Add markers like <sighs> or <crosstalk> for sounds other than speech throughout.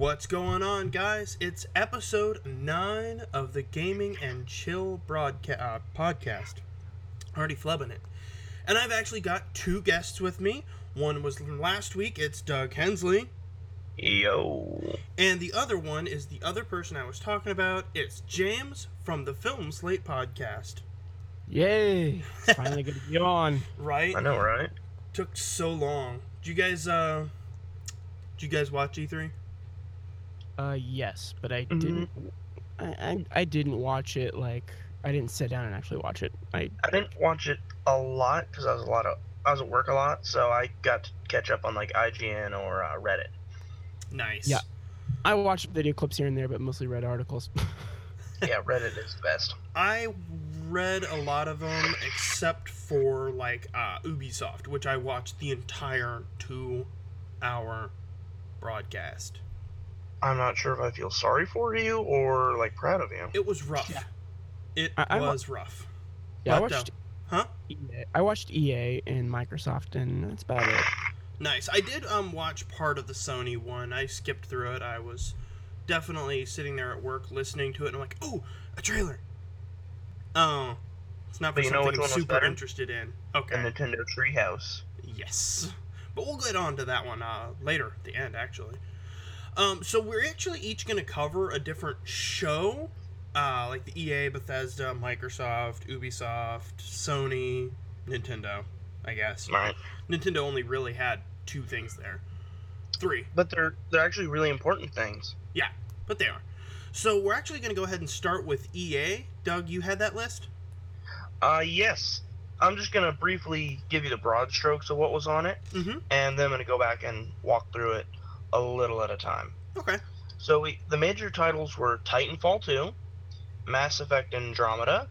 What's going on, guys? It's episode 9 of the Gaming and Chill broadca- uh, podcast. Already flubbing it. And I've actually got two guests with me. One was last week, it's Doug Hensley. Yo. And the other one is the other person I was talking about. It's James from the Film Slate podcast. Yay! It's <laughs> finally good to be on. Right? I know, right? Took so long. Did you guys, uh. Did you guys watch E E3? Uh, yes, but I Mhm. didn't. I, I I didn't watch it. Like I didn't sit down and actually watch it. I I didn't watch it a lot because I was a lot of I was at work a lot, so I got to catch up on like IGN or uh, Reddit. Nice. Yeah. I watched video clips here and there, but mostly read articles. <laughs> Yeah, Reddit is the best. I read a lot of them except for like uh, Ubisoft, which I watched the entire two hour broadcast. I'm not sure if I feel sorry for you or like proud of you. It was rough. Yeah. It I- I wa- was rough. yeah, I But, uh, watched. huh? EA. I watched EA and Microsoft, and that's about it. Nice. I did um watch part of the Sony one. I skipped through it. I was definitely sitting there at work listening to it and I'm like, "Oh, a trailer." Oh. It's not for But you know something which I'm super better? interested in. Okay. The Nintendo Treehouse. Yes. But we'll get on to that one uh, later, at the end, actually. Um, so we're actually each going to cover a different show, uh, like the EA, Bethesda, Microsoft, Ubisoft, Sony, Nintendo, I guess. Right. Nintendo only really had two things there. Three, But they're they're actually really important things. Yeah, but they are. So we're actually going to go ahead and start with EA. Doug, you had that list? Uh yes. I'm just gonna briefly give you the broad strokes of what was on it, Mm-hmm. and then I'm gonna go back and walk through it a little at a time. Okay. So we, the major titles were Titanfall 2, Mass Effect Andromeda,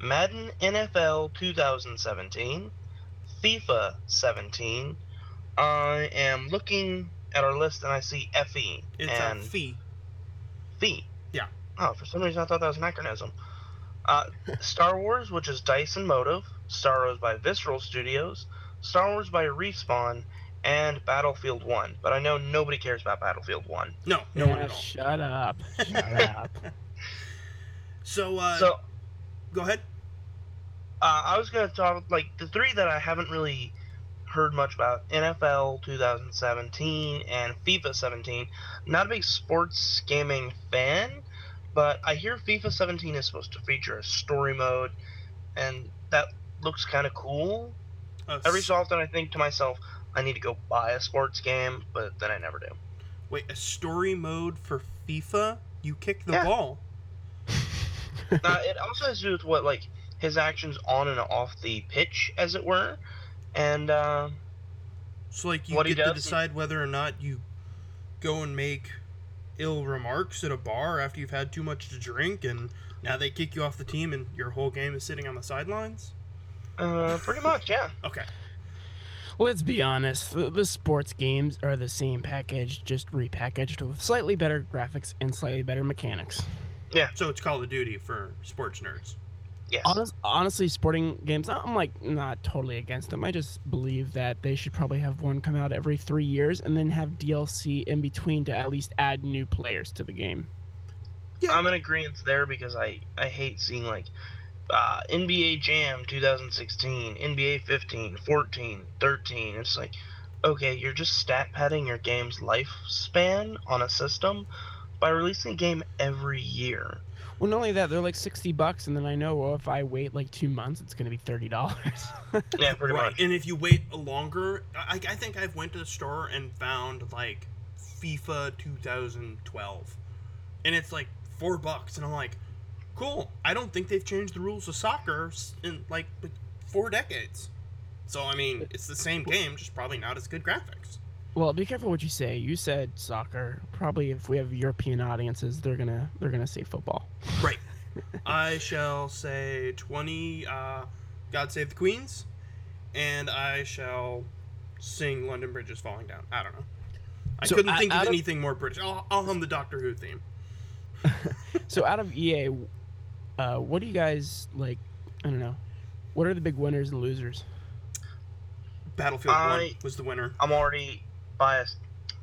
Madden NFL 2017, FIFA 17. I am looking at our list and I see FE It's and a fee. FE. Yeah. Oh, for some reason I thought that was an acronym. Uh, Star Wars, which is Dice and Motive, Star Wars by Visceral Studios, Star Wars by Respawn, and Battlefield 1. But I know nobody cares about Battlefield 1. No, no one at all. Shut up. <laughs> Shut up. So, uh, so go ahead. Uh, I was going to talk like the three that I haven't really heard much about: NFL 2017 and FIFA 17. Not a big sports gaming fan, but I hear FIFA 17 is supposed to feature a story mode, and that looks kind of cool. Uh, Every so often, I think to myself, I need to go buy a sports game, but then I never do. Wait, a story mode for FIFA? You kick the Yeah. ball. <laughs> uh, it also has to do with what like his actions on and off the pitch, as it were, and. Uh, So like you get to decide whether or not you go and make ill remarks at a bar after you've had too much to drink and now they kick you off the team and your whole game is sitting on the sidelines? uh, pretty much, yeah. <laughs> Okay. Let's be honest. The, the sports games are the same package, just repackaged with slightly better graphics and slightly better mechanics. Yeah, so it's Call of Duty for sports nerds. Yes. Honest, honestly, sporting games, I'm like not totally against them. I just believe that they should probably have one come out every three years and then have DLC in between to at least add new players to the game. Yeah. I'm in agreement there because I, I hate seeing like uh, NBA Jam 2016, NBA 15, 14, 13. It's like, okay, you're just stat padding your game's lifespan on a system by releasing a game every year. Well, not only that, they're like 60 bucks, and then I know well, if I wait like two months, it's going to be $30. <laughs> Yeah, pretty right. much. And if you wait longer, I, I think I've went to the store and found like FIFA 2012, and it's like four bucks, and I'm like, cool. I don't think they've changed the rules of soccer in like four decades. So I mean, it's the same game, just probably not as good graphics. well, be careful what you say. You said soccer. Probably if we have European audiences, they're gonna they're gonna say football. Right. <laughs> I shall say 20 uh, God Save the Queens, and I shall sing London Bridge is Falling Down. I don't know. I So, couldn't o- think of- anything more British. I'll, I'll hum the Doctor Who theme. <laughs> So out of EA, uh, what do you guys like? I don't know. What are the big winners and losers? Battlefield 1 was the winner. I'm already biased.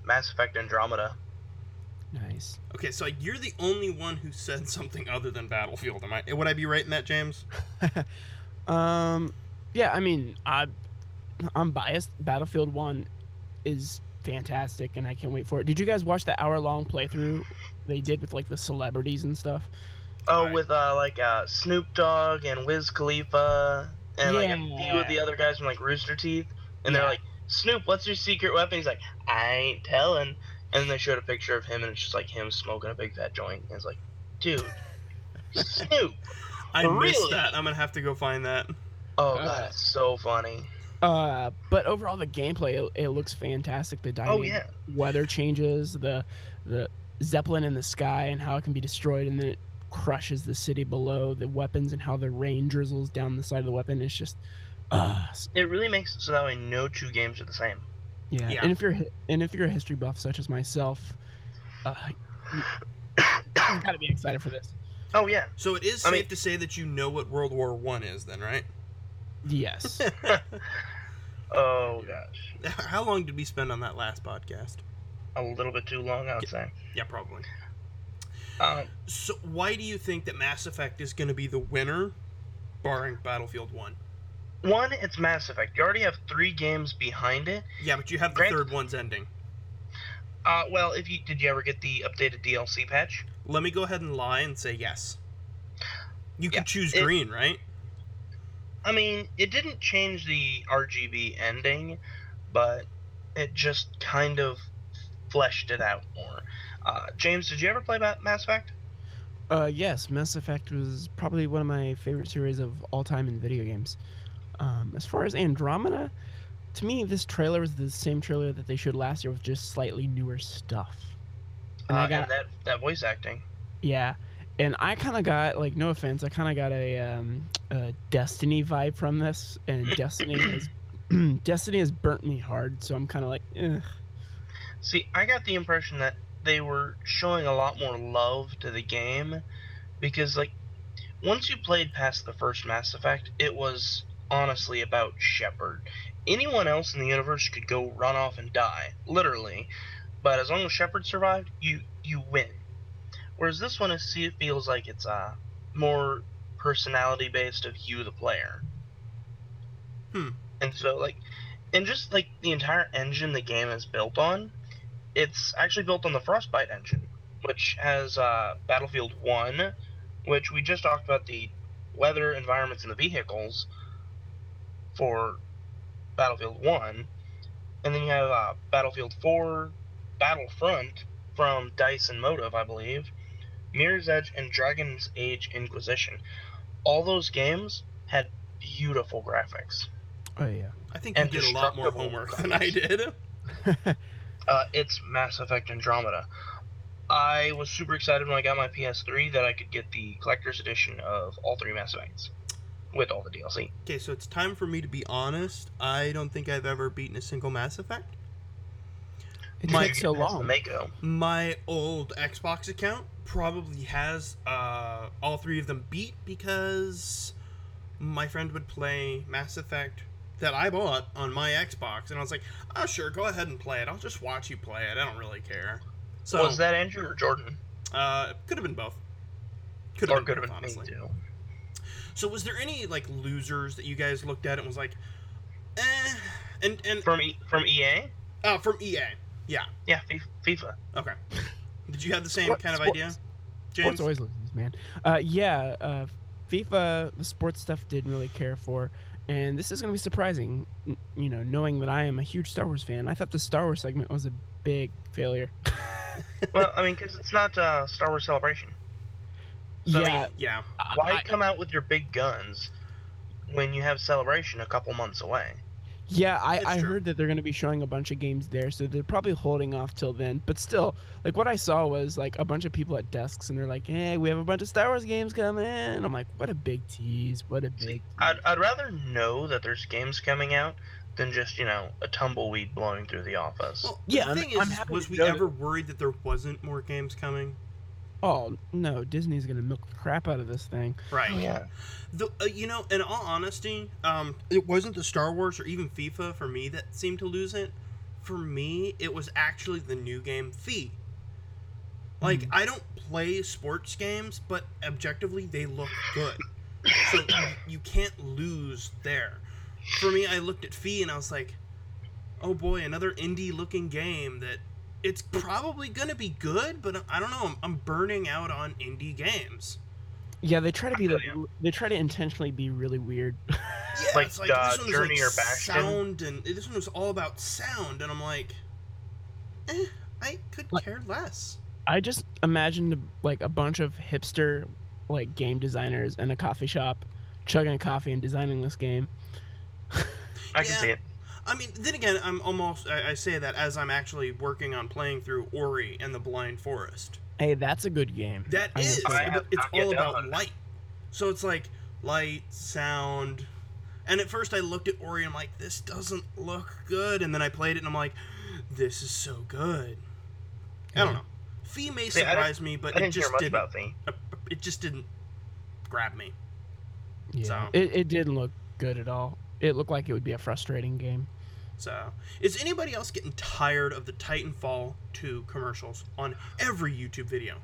Mass Effect Andromeda. Nice. Okay, so you're the only one who said something other than Battlefield. Am I? Would I be right in that, James? <laughs> Um, yeah, I mean, I, I'm biased. Battlefield One is fantastic, and I can't wait for it. Did you guys watch the hour-long playthrough they did with like the celebrities and stuff? Oh, Right. with uh, like uh, Snoop Dogg and Wiz Khalifa and like a few of the other guys from like Rooster Teeth, and they're like, Snoop, what's your secret weapon? He's like, I ain't telling. And then they showed a picture of him, and it's just like him smoking a big fat joint. And it's like, dude, Snoop. <laughs> I missed that. I'm gonna have to go find that. Oh Uh, god, it's so funny. Uh, but overall, the gameplay it, it looks fantastic. The Oh yeah. weather changes, the the zeppelin in the sky, and how it can be destroyed, and then it crushes the city below. The weapons and how the rain drizzles down the side of the weapon. It's just, uh, it really makes it so that way no two games are the same. yeah. Yeah. And if you're and if you're a history buff such as myself, uh, you- <coughs> you've got to be excited for this. Oh yeah. So it is I safe mean- to say that you know what World War One is, then, right? Yes. <laughs> <laughs> Oh gosh. How long did we spend on that last podcast? A little bit too long, I would say. Yeah, probably. Um, So why do you think that Mass Effect is going to be the winner, barring Battlefield One? one, it's Mass Effect. You already have three games behind it. Yeah, but you have the Grant- third one's ending. Uh, well, if you did, you ever get the updated DLC patch? Let me go ahead and lie and say yes. You can Yeah, choose it- green, right? I mean, it didn't change the RGB ending, but it just kind of fleshed it out more. Uh, James, did you ever play Mass Effect? Uh, yes, Mass Effect was probably one of my favorite series of all time in video games. Um, as far as Andromeda, to me, this trailer was the same trailer that they showed last year with just slightly newer stuff. And uh, I got, and that that voice acting. yeah, and I kind of got like, no offense, I kind of got a, um, a Destiny vibe from this, and <coughs> Destiny has <clears throat> Destiny has burnt me hard, so I'm kind of like. See, I got the impression that they were showing a lot more love to the game because, like, once you played past the first Mass Effect, it was honestly about Shepard. Anyone else in the universe could go run off and die, literally. But as long as Shepard survived, you you win. Whereas this one, is, see it feels like it's uh more personality based of you, the player. Hmm. And so, like, and just like the entire engine the game is built on, it's actually built on the Frostbite engine, which has uh, Battlefield 1, which we just talked about the weather environments and the vehicles for Battlefield 1. And then you have uh, Battlefield 4, Battlefront from Dice and Motive, I believe, Mirror's Edge, and Dragon's Age Inquisition. All those games had beautiful graphics. oh yeah. I think And you did a lot more destructible homework than I did. <laughs> <laughs> Uh, it's Mass Effect Andromeda. I was super excited when I got my PS3 that I could get the collector's edition of all three Mass Effects with all the DLC. Okay, so it's time for me to be honest. I don't think I've ever beaten a single Mass Effect. It My- took so long. Mako. My old Xbox account probably has uh, all three of them beat because my friend would play Mass Effect that I bought on my Xbox, and I was like, "Oh, sure, go ahead and play it. I'll just watch you play it. I don't really care." So was that Andrew or Jordan? uh, could have been both. Could have been both, been honestly. me too. So was there any like losers that you guys looked at and was like, eh? And and From e- from EA? uh, from EA, yeah. Yeah, FIFA. Okay. Did you have the same Sport- kind of sports- idea, Sports James? always loses, man. Uh, yeah, uh, FIFA, the sports stuff didn't really care for, and this is going to be surprising. You know, knowing that I am a huge Star Wars fan, I thought the Star Wars segment was a big failure. <laughs> well, I mean, because it's not uh, Star Wars Celebration. So, I mean, yeah, Yeah. Why I- come out with your big guns when you have Celebration a couple months away? Yeah, I, I heard that they're going to be showing a bunch of games there, so they're probably holding off till then. But still, like what I saw was like a bunch of people at desks, and they're like, "Hey, we have a bunch of Star Wars games coming." in." I'm like, "What a big tease! What a big." Tease." I'd, I'd rather know that there's games coming out than just, you know, a tumbleweed blowing through the office. Well, Yeah, The I'm- thing I'm is, happy was we know that- ever worried that there wasn't more games coming? Oh no, Disney's going to milk the crap out of this thing. Right. yeah. The, uh, you know, in all honesty, um, it wasn't the Star Wars or even FIFA for me that seemed to lose it. For me, it was actually the new game Fee. Like Mhm. I don't play sports games, but objectively they look good. So <coughs> you, you can't lose there. For me, I looked at Fee and I was like, "Oh boy, another indie looking game that it's probably gonna be good, but I don't know. I'm, I'm burning out on indie games." Yeah, they try to be like they try to intentionally be really weird. <laughs> Yeah, Like, it's like uh, this one was Journey like or Bastion? sound, and this one was all about sound, and I'm like, eh, I could Like- care less. I just imagined like a bunch of hipster like game designers in a coffee shop chugging a coffee and designing this game. <laughs> I can see it. I mean, then again, I'm almost. I, I say that as I'm actually working on playing through Ori and the Blind Forest. Hey, that's a good game. That I will is, say I that. but have it's not yet all about done. light. So it's like light, sound, and at first I looked at Ori and I'm like, this doesn't look good, and then I played it and I'm like, this is so good. I don't know. Fee may See, surprise me, but I it didn't hear just didn't. about Thing. It just didn't grab me. Yeah, So- it, it didn't look good at all. It looked like it would be a frustrating game. So, is anybody else getting tired of the Titanfall 2 commercials on every YouTube video?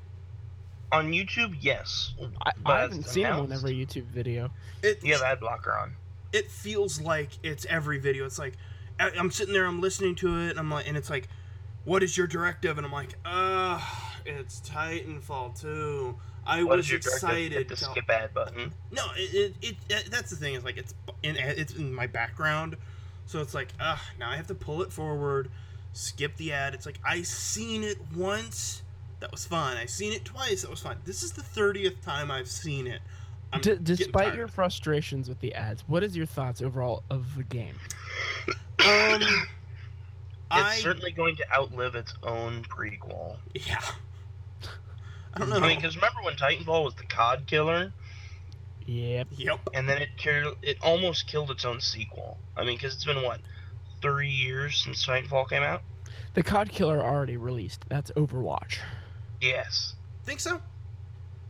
On YouTube, yes. I, I haven't seen them on announced- every YouTube video. It, You have ad blocker on. it feels like it's every video. It's like I- I'm sitting there, I'm listening to it, and I'm like, and it's like, what is your directive? And I'm like, uh, it's Titanfall 2. I What was is your directive? excited. Hit the to- skip ad button. No, it, it, it, that's the thing is like it's in it's in my background, so it's like ah now I have to pull it forward, skip the ad. It's like I seen it once, that was fun. I seen it twice, that was fun. This is the thirtieth time I've seen it. D- despite your frustrations with the ads, what is your thoughts overall of the game? um, It's I certainly going to outlive its own prequel. yeah. I don't know. I mean, because remember when Titanfall was the COD killer, Yep. yep. and then it killed, it almost killed its own sequel. I mean, because it's been what, three years since Titanfall came out? The COD killer already released. That's Overwatch. Yes. Think so?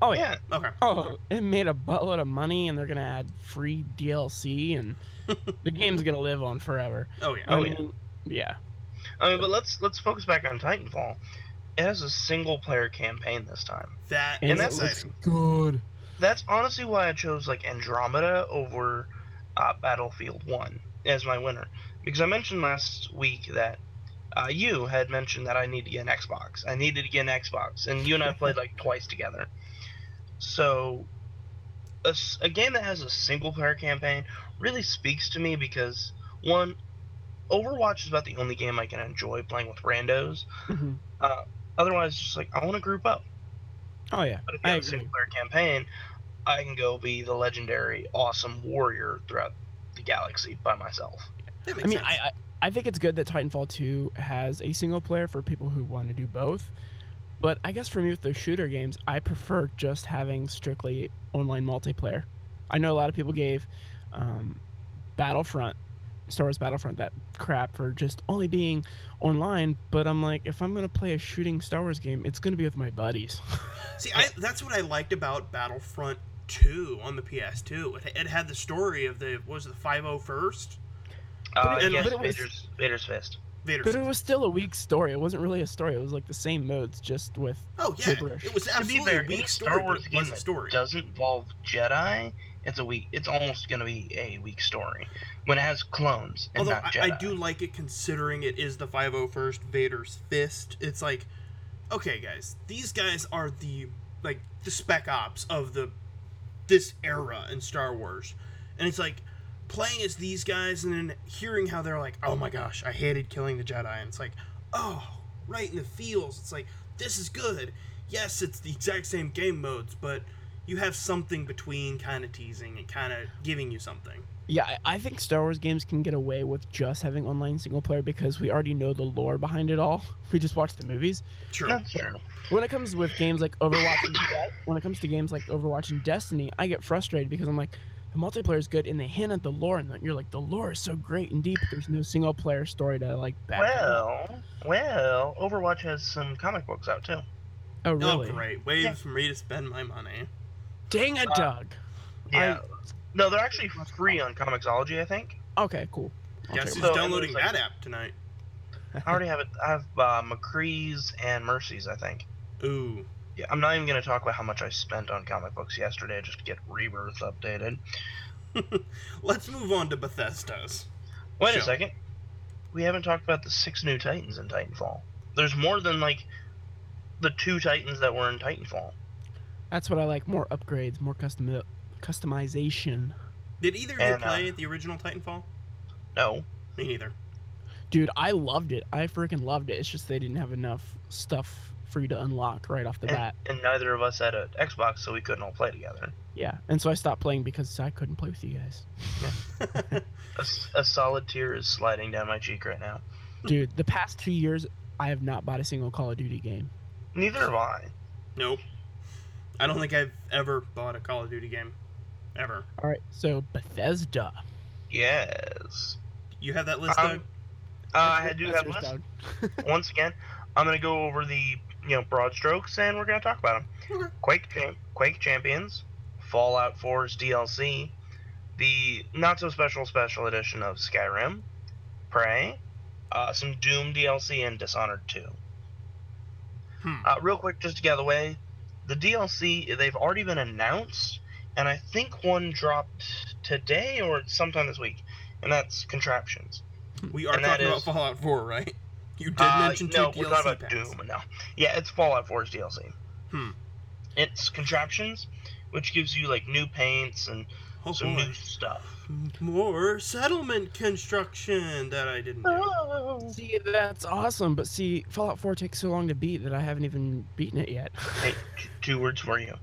Oh yeah. Yeah. Okay. Oh, it made a buttload of money, and they're gonna add free DLC, and <laughs> the game's gonna live on forever. Oh yeah. I Oh, yeah. mean, yeah. I mean, but let's let's focus back on Titanfall. It has a single player campaign this time. That And is that's looks exciting. good. That's honestly why I chose like Andromeda over uh, Battlefield One as my winner. Because I mentioned last week that uh, you had mentioned that I need to get an Xbox. I needed to get an Xbox, and you and I played like twice together. So, a game that has a single player campaign really speaks to me because one, Overwatch is about the only game I can enjoy playing with randos. Mhm. Otherwise, just like I want to group up. Oh yeah, But if I you have a single player campaign, I can go be the legendary, awesome warrior throughout the galaxy by myself. I mean, sense. I, I I think it's good that Titanfall 2 has a single player for people who want to do both. But I guess for me with the shooter games, I prefer just having strictly online multiplayer. I know a lot of people gave um, Battlefront, Star Wars Battlefront, that crap for just only being online. But I'm like, if I'm gonna play a shooting Star Wars game, it's gonna be with my buddies. <laughs> See, I, that's what I liked about Battlefront 2 on the PS2. It, it had the story of the was it, the 501st Uh, it- yes, but it was- Vader's, Vader's Fist. Vader's. but it was still a weak story. It wasn't really a story. It was like the same modes, just with oh yeah, gibberish. it was To be absolutely fair, a in weak a story, Star but Wars it game was a story. doesn't involve Jedi, it's a weak. It's almost gonna be a weak story when it has clones and Although not I, Jedi. I do like it considering it is the 501st Vader's Fist. It's like, okay, guys, these guys are the like the spec ops of the this era in Star Wars, and it's like playing as these guys and then hearing how they're like, oh my gosh, I hated killing the Jedi, and it's like, oh, right in the feels. It's like this is good. Yes, it's the exact same game modes, but you have something between kind of teasing and kind of giving you something. Yeah, I I think Star Wars games can get away with just having online single player because we already know the lore behind it all. <laughs> We just watch the movies. True. That's true. When it comes with games like Overwatch, and, <coughs> when it comes to games like Overwatch and Destiny, I get frustrated because I'm like, the multiplayer is good, and they hint at the lore, and you're like, the lore is so great and deep. But there's no single player story to like back. it up. Well, well, Overwatch has some comic books out too. oh, oh really? Oh, great. Ways Yeah. for me to spend my money. Dang it, Uh, Doug. Yeah. no, they're actually free on Comixology, I think. Okay, cool. I'll Guess check who's it So- downloading and there's, that app tonight? I already have it. I have uh, McCree's and Mercy's, I think. Ooh. Yeah, I'm not even gonna talk about how much I spent on comic books yesterday just to get Rebirth updated. <laughs> Let's move on to Bethesda's. Wait Sure. a second. We haven't talked about the six new Titans in Titanfall. There's more than like the two Titans that were in Titanfall. That's what I like. More upgrades, more custom customization. Did either of you And, uh, play the original Titanfall? No. Me neither. Dude, I loved it. I freaking loved it. It's just they didn't have enough stuff for you to unlock right off the And, bat. and neither of us had an Xbox, so we couldn't all play together. Yeah, and so I stopped playing because I couldn't play with you guys. <laughs> <laughs> A solid tear is sliding down my cheek right now. Dude, the past two years, I have not bought a single Call of Duty game. Neither have I. nope. I don't think I've ever bought a Call of Duty game. Ever. All right, so Bethesda. Yes. You have that list, Um, Doug? Uh, I do have yours, lists. Doug. <laughs> Once again, I'm gonna go over the you know broad strokes, and we're gonna talk about them. Okay. Quake, Cham- Quake Champions, Fallout 4's DLC, the not so special special edition of Skyrim, Prey, uh, some Doom DLC, and Dishonored 2. Hmm. Uh, real quick, just to get out of the way, the DLC they've already been announced, and I think one dropped today or sometime this week, and that's Contraptions. We are and talking about is- Fallout 4, right? <laughs> You did Uh, mention two no, DLC we're talking about packs. Doom. No, yeah, it's Fallout 4's DLC. Hmm. It's contraptions, which gives you like new paints and Oh, some boy. new stuff. More settlement construction that I didn't do. See, that's awesome, but see, Fallout 4 takes so long to beat that I haven't even beaten it yet. <laughs> Hey, t- two words for you: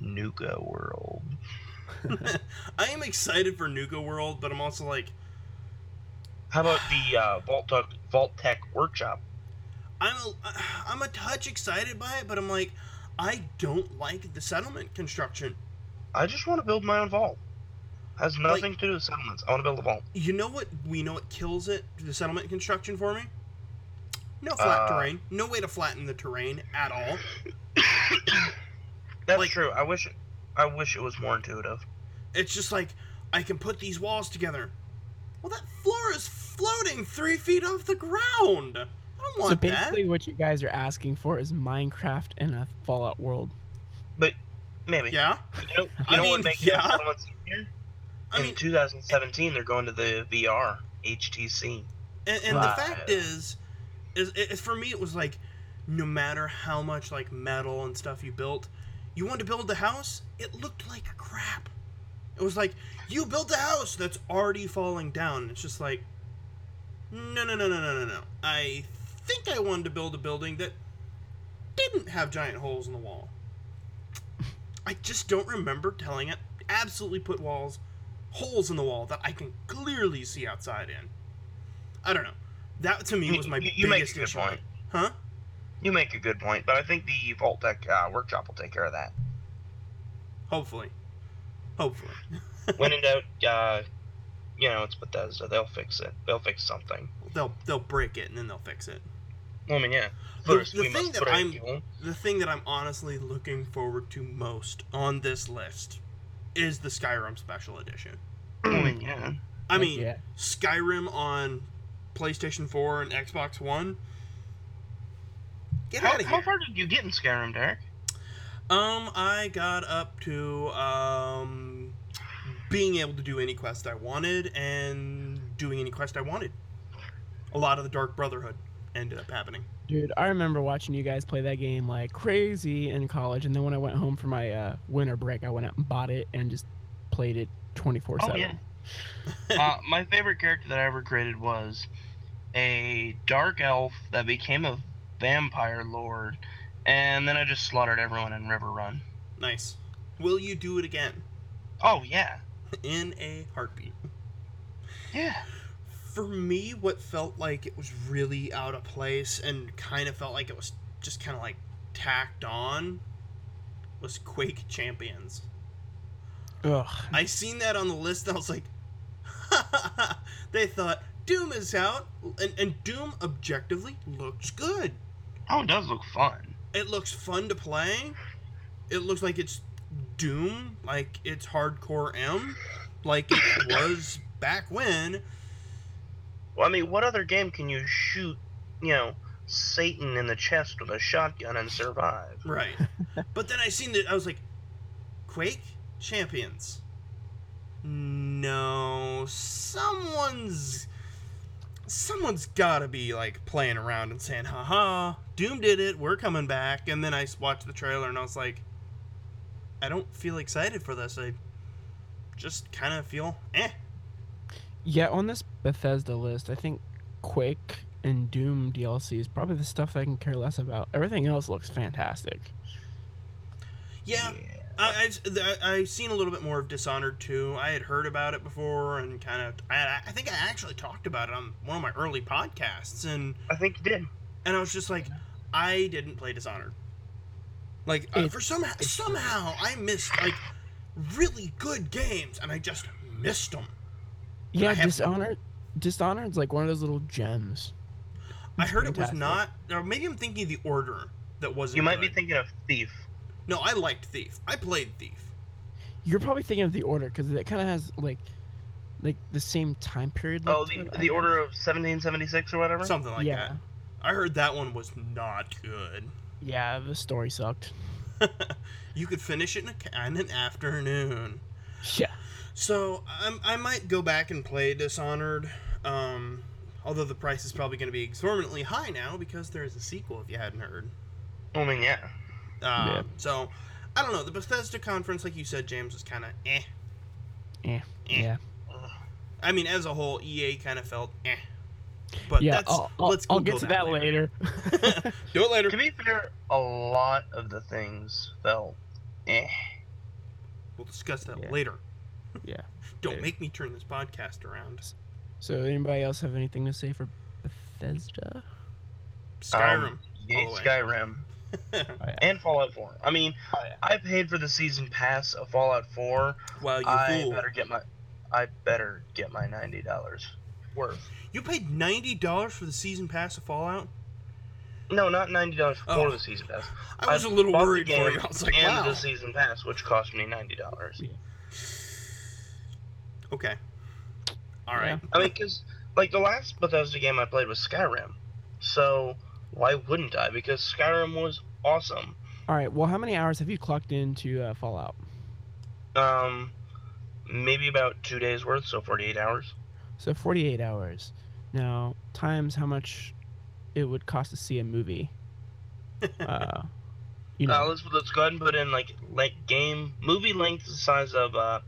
Nuka World. <laughs> I am excited for Nuka World, but I'm also like, How about the uh, Vault-Tec, Vault Tech Workshop? I'm a, <sighs> I'm a touch excited by it, but I'm like, I don't like the settlement construction. I just want to build my own vault. Has nothing to do with settlements. I want to build a vault. You know what? We know what kills it. The settlement construction for me. No flat Uh, terrain. No way to flatten the terrain at all. <coughs> That's Like- true. I wish, I wish it was more intuitive. It's just like I can put these walls together. Well, that floor is floating three feet off the ground. I don't So want that. basically, what you guys are asking for is Minecraft in a Fallout world. But maybe. Yeah. You know, you I know mean, what makes yeah. settlements easier? I in mean, 2017 they're going to the VR HTC. And, and the fact is, is, is for me it was like, no matter how much like metal and stuff you built, you wanted to build the house. It looked like crap. It was like you built a house that's already falling down. It's just like, no, no, no, no, no, no, no. I think I wanted to build a building that didn't have giant holes in the wall. I just don't remember telling it absolutely put walls, holes in the wall that I can clearly see outside in. I don't know. That to me You- was my you- you make biggest a good issue. point. Huh? You make a good point, but I think the Vault-Tec uh, workshop will take care of that. Hopefully. Hopefully. <laughs> when in doubt, uh, you know, it's Bethesda. They'll fix it. They'll fix something. They'll they'll break it and then they'll fix it. I mean, yeah. The- First, the we thing that I'm-. The thing that I'm honestly looking forward to most on this list is the Skyrim Special Edition. I mean, yeah. I mean, yeah. Skyrim on PlayStation 4 and Xbox One. Get How, out of here. how far did you get in Skyrim, Derek? Um, I got up to um being able to do any quest I wanted and doing any quest I wanted. A lot of the Dark Brotherhood ended up happening. Dude, I remember watching you guys play that game like crazy in college, and then when I went home for my uh, winter break, I went out and bought it and just played it 24 Oh 7. yeah. uh, my favorite character that I ever created was a dark elf that became a vampire lord, and then I just slaughtered everyone in River Run. Nice. Will you do it again? Oh yeah, <laughs> In a heartbeat. yeah. For me, what felt like it was really out of place and kind of felt like it was just kind of like tacked on was Quake Champions. Ugh. I seen that on the list and I was like, <laughs> they thought Doom is out, and, and Doom objectively looks good. Oh, it does look fun. It looks fun to play. It looks like it's Doom, like it's hardcore M, like it <coughs> was back when. Well, I mean, what other game can you shoot, you know, Satan in the chest with a shotgun and survive. Right. <laughs> but then I seen that I was like, Quake Champions. No, someone's someone's got to be like playing around and saying, "Haha, Doom did it. We're coming back." And then I watched the trailer and I was like, I don't feel excited for this. I just kind of feel eh. Yeah, on this Bethesda list, I think Quake and Doom DLC is probably the stuff I can care less about. Everything else looks fantastic. Yeah, I, I've I've seen a little bit more of Dishonored too. I had heard about it before and kind of I, I think I actually talked about it on one of my early podcasts and I think you did. and I was just like, I didn't play Dishonored. Like uh, for some somehow I missed like really good games and I just missed them. Yeah, have- Dishonored. Dishonored's like one of those little gems. I It's heard it was not, or maybe I'm thinking the Order that wasn't. You might be thinking of Thief. No, I liked Thief. I played Thief. You're probably thinking of the Order because it kind of has like, like the same time period. Oh, the, it, the. Order of 1776 or whatever? Something like yeah, that. I heard that one was not good. yeah. The story sucked. <laughs> you could finish it in, a, ca- in an afternoon. <laughs> Yeah. So I'm, I might go back and play Dishonored. Um, although the price is probably going to be exorbitantly high now because there is a sequel. If you hadn't heard. I mean, yeah. Um, Yeah. So I don't know. The Bethesda conference, like you said, James, was kind of eh. Yeah. Eh. Yeah. I mean, as a whole, EA kind of felt eh. But yeah. that's I'll, I'll, let's I'll get to that that later. <laughs> Do it later. To be fair, a lot of the things felt eh. We'll discuss that Yeah. later. Yeah. Don't make me turn this podcast around. So anybody else have anything to say for Bethesda? Skyrim. Um, yeah, all. Skyrim. <laughs> Oh, yeah. And Fallout 4. I mean, Oh, yeah. I paid for the season pass of Fallout 4. well, you I fool. better get my I better get my $90 worth. You paid ninety dollars for the season pass of Fallout. No, not $90 for Oh. the season pass. I was I a little bought the worried for game you. I was like, and wow. the season pass, which cost me $90. Okay. All right. Yeah. I mean, because, like, the last Bethesda game I played was Skyrim. So, why wouldn't I? Because Skyrim was awesome. All right. Well, how many hours have you clocked into uh, Fallout? Um, maybe about two days worth, so 48 hours. So 48 hours. Now, times how much it would cost to see a movie. <laughs> Uh, you know, Uh, let's, let's go ahead and put in, like, like game, movie length the size of, uh,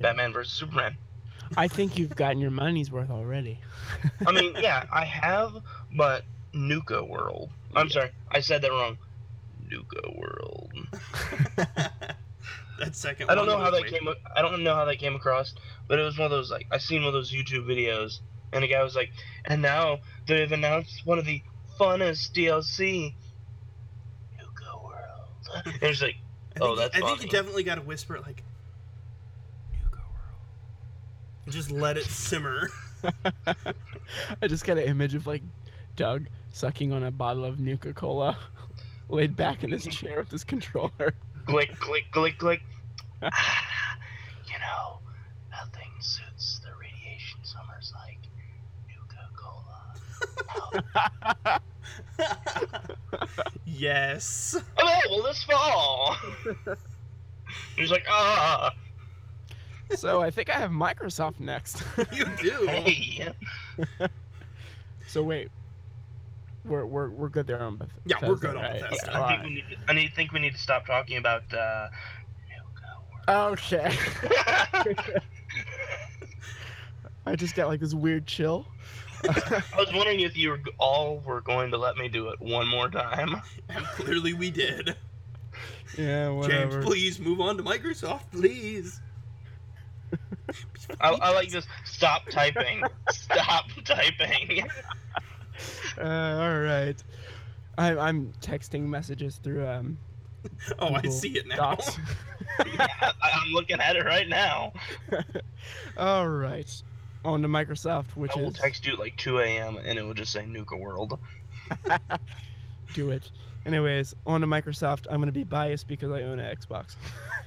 Batman vs. Superman. I think you've gotten your money's worth already. I mean, yeah, I have, but Nuka World. I'm Yeah. sorry, I said that wrong. Nuka World. <laughs> that second. I don't one know how that way- came. I don't know how that came across, but it was one of those like I seen one of those YouTube videos, and the guy was like, "And now they've announced one of the funnest DLC, Nuka World." <laughs> And it's like, I oh, think, Oh, that's I think you definitely got to whisper it like. Nuka World. And Just let it simmer. <laughs> I just got an image of like Doug sucking on a bottle of Nuka Cola, <laughs> laid back in his chair with his controller. click, click, click, click. <laughs> Ah, you know, nothing suits the radiation summers like Nuka Cola. yes. Available this fall. He's like, ah, so I think I have Microsoft next. <laughs> You do. hey. so wait, we're we're we're good there on Beth. Yeah, we're good on right? Bethesda. Yeah, I think right. we need. To, I need, think we need to stop talking about uh, Nuka Okay. <laughs> I just got like this weird chill. <laughs> I was wondering if you were, all were going to let me do it one more time. And clearly we did. Yeah, whatever. James, please move on to Microsoft, please. I, I like this. Stop typing. Stop <laughs> typing. Uh, all right. I, I'm texting messages through um. Oh, I see it now. Docs. <laughs> yeah, I, I'm looking at it right now. <laughs> all right. On to Microsoft, which I will is text you at like 2 a.m. and it will just say Nuka World. do it. Anyways, on to Microsoft. I'm gonna be biased because I own an Xbox.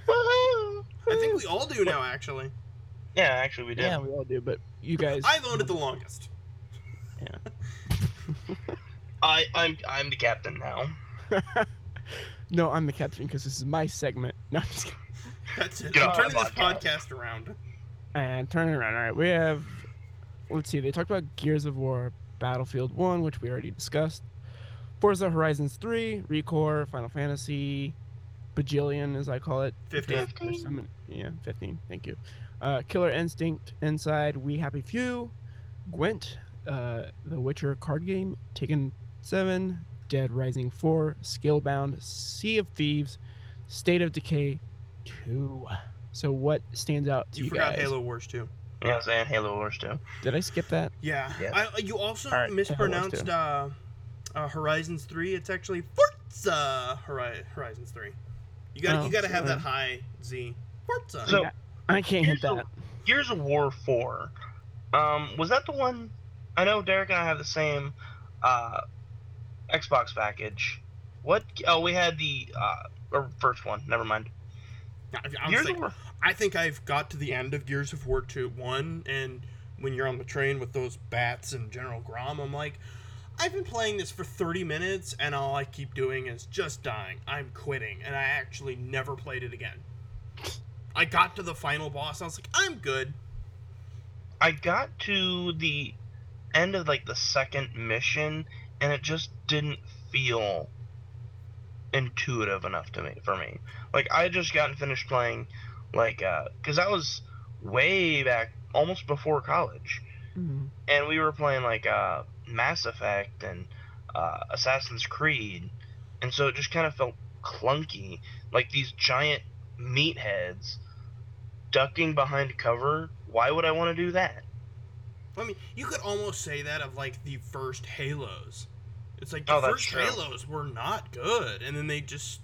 I think we all do now, actually. Yeah, actually we did. Yeah, we all do, but you guys. I've owned it the longest. Yeah. <laughs> I I'm I'm the captain now. <laughs> no, I'm the captain because this is my segment. No, I'm just kidding. That's it. Get I'm turning this podcast. podcast around. And turn it around. All right, we have. Let's see. They talked about Gears of War, Battlefield One, which we already discussed. Forza Horizons 3, Recore, Final Fantasy, Bajillion, as I call it. 15. because there's so many- yeah, 15. Thank you. Uh, Killer Instinct, Inside, We Happy Few, Gwent, uh, The Witcher card game, Taken 7, Dead Rising 4, Scalebound, Sea of Thieves, State of Decay 2. So what stands out to You you, forgot guys? Halo Wars 2. Yes, and Halo Wars 2. Did I skip that? Yeah. Yeah. I, you also All right, Halo Wars mispronounced uh, uh, Horizons 3. It's actually Forza Hori- Horizons 3. You got to Oh, you got to have that high Z. Forza. So- I can't hit Here's that. Gears of War four. Um, was that the one? I know Derek and I have the same uh, Xbox package. What? Oh, we had the uh, first one. Never mind. I, Gears of War. I think I've got to the end of Gears of War 2 1, and when you're on the train with those bats and General Grom, I'm like, I've been playing this for 30 minutes, and all I keep doing is just dying. I'm quitting, and I actually never played it again. I got to the final boss, I was like, I'm good. I got to the end of like the second mission, and it just didn't feel intuitive enough to me for me. Like I had just gotten finished playing, like, uh, because I was way back, almost before college. Mhm. and we were playing like uh, Mass Effect and uh, Assassin's Creed, and so it just kind of felt clunky, like these giant meatheads ducking behind cover. Why would I want to do that? I mean, you could almost say that of like the first Halos. It's like the Oh, first true. Halos were not good, and then they just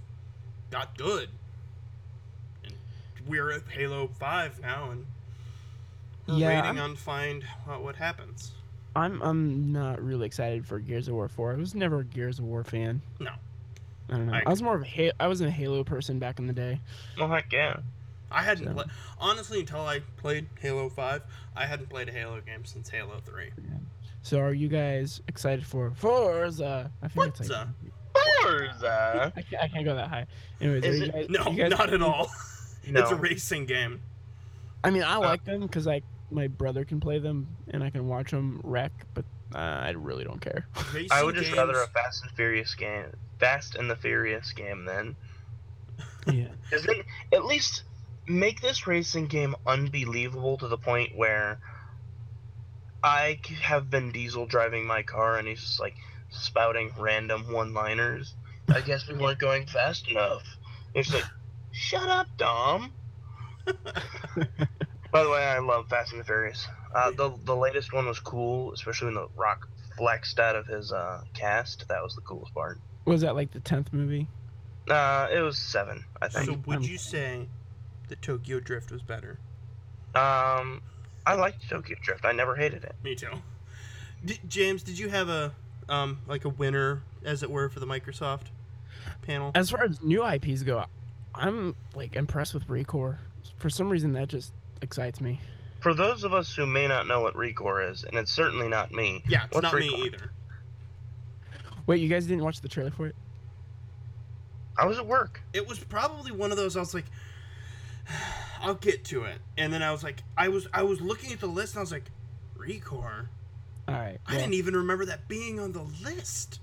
got good. And we're at Halo Five now, and we're Yeah, waiting I'm- on find what, what happens. I'm I'm not really excited for Gears of War 4. I was never a Gears of War fan. No. I don't know. I I, was more of a ha- I was a Halo person back in the day. Well, heck yeah. I hadn't So- pla- honestly until I played Halo Five. I hadn't played a Halo game since Halo Three. So are you guys excited for Forza? I think it's like Forza. Forza. <laughs> I can't, I can't go that high. Anyways, are you it- guys, No, you guys- not at all. No. <laughs> It's a racing game. I mean, I Uh, like them because like my brother can play them and I can watch them wreck, but uh, I really don't care. <laughs> Racing I would just games, rather a Fast and Furious game, Fast and the Furious game then. yeah. Is it at least make this racing game unbelievable to the point where I have Vin Diesel driving my car and he's just like spouting random one-liners. I guess we weren't going fast enough. It's like, <sighs> shut up, Dom. <laughs> By the way, I love Fast and the Furious. Uh, the the latest one was cool, especially when the Rock flexed out of his uh, cast. That was the coolest part. Was that like the tenth movie? Uh, it was seven, I think. So would you say that Tokyo Drift was better? Um, I liked Tokyo Drift. I never hated it. Me too. D- James, did you have a um like a winner, as it were, for the Microsoft panel? As far as new IPs go, I'm like impressed with Recore. For some reason, that just excites me. For those of us who may not know what Recore is, and it's certainly not me, Yeah, it's What's not me either. Wait, you guys didn't watch the trailer for it? I was at work. It was probably one of those. I was like, <sighs> I'll get to it, and then I was like, I was I was looking at the list, and I was like, Recore. All right. I didn't even remember that being on the list,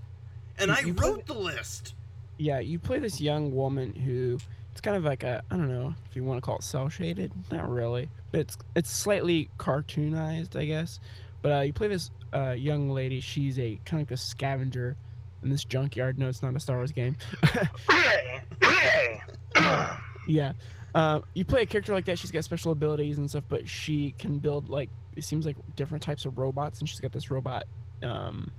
and You- I you played wrote the list. Yeah, you play this young woman who it's kind of like a I don't know if you want to call it cell shaded, not really, but it's it's slightly cartoonized, I guess. But uh, you play this uh, young lady. She's a kind of like a scavenger in this junkyard. No, it's not a Star Wars game. Hooray! <laughs> <laughs> Hooray! yeah, uh, you play a character like that. She's got special abilities and stuff, but she can build like it seems like different types of robots, and she's got this robot. Um,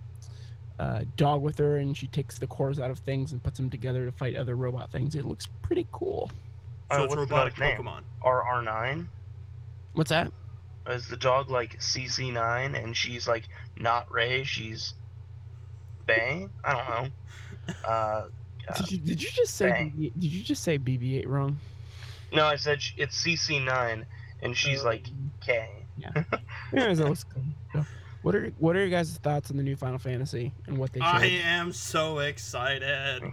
uh, dog with her, and she takes the cores out of things and puts them together to fight other robot things. It looks pretty cool. So Uh, it's what's the robotic dog's name? Pokemon. RR9? What's that? Is the dog like CC9 and she's like not Ray, she's Bay? I don't know. Uh, <laughs> uh, Did you, did you just say BB, did you just say BB-8 wrong? No, I said sh- it's CC9 and she's like uh, K. Yeah. <laughs> Anyways, that looks cool. What are what are your guys' thoughts on the new Final Fantasy and what they showed? I <laughs> am so excited.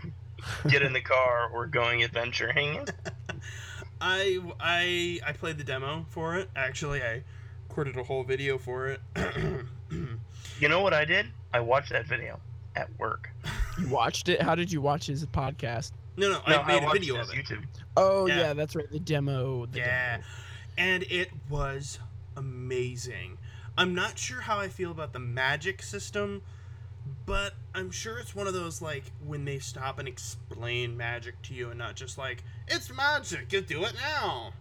Get in the car. We're going adventuring. <laughs> I I I played the demo for it. Actually, I recorded a whole video for it. <clears throat> You know what I did? I watched that video at work. You watched it? How did you watch his podcast? No, no, No, I made a video it of it. YouTube. Oh Yeah. yeah, that's right. The demo. The Yeah, demo. and it was amazing. I'm not sure how I feel about the magic system, but I'm sure it's one of those like when they stop and explain magic to you and not just like it's magic, you do it now.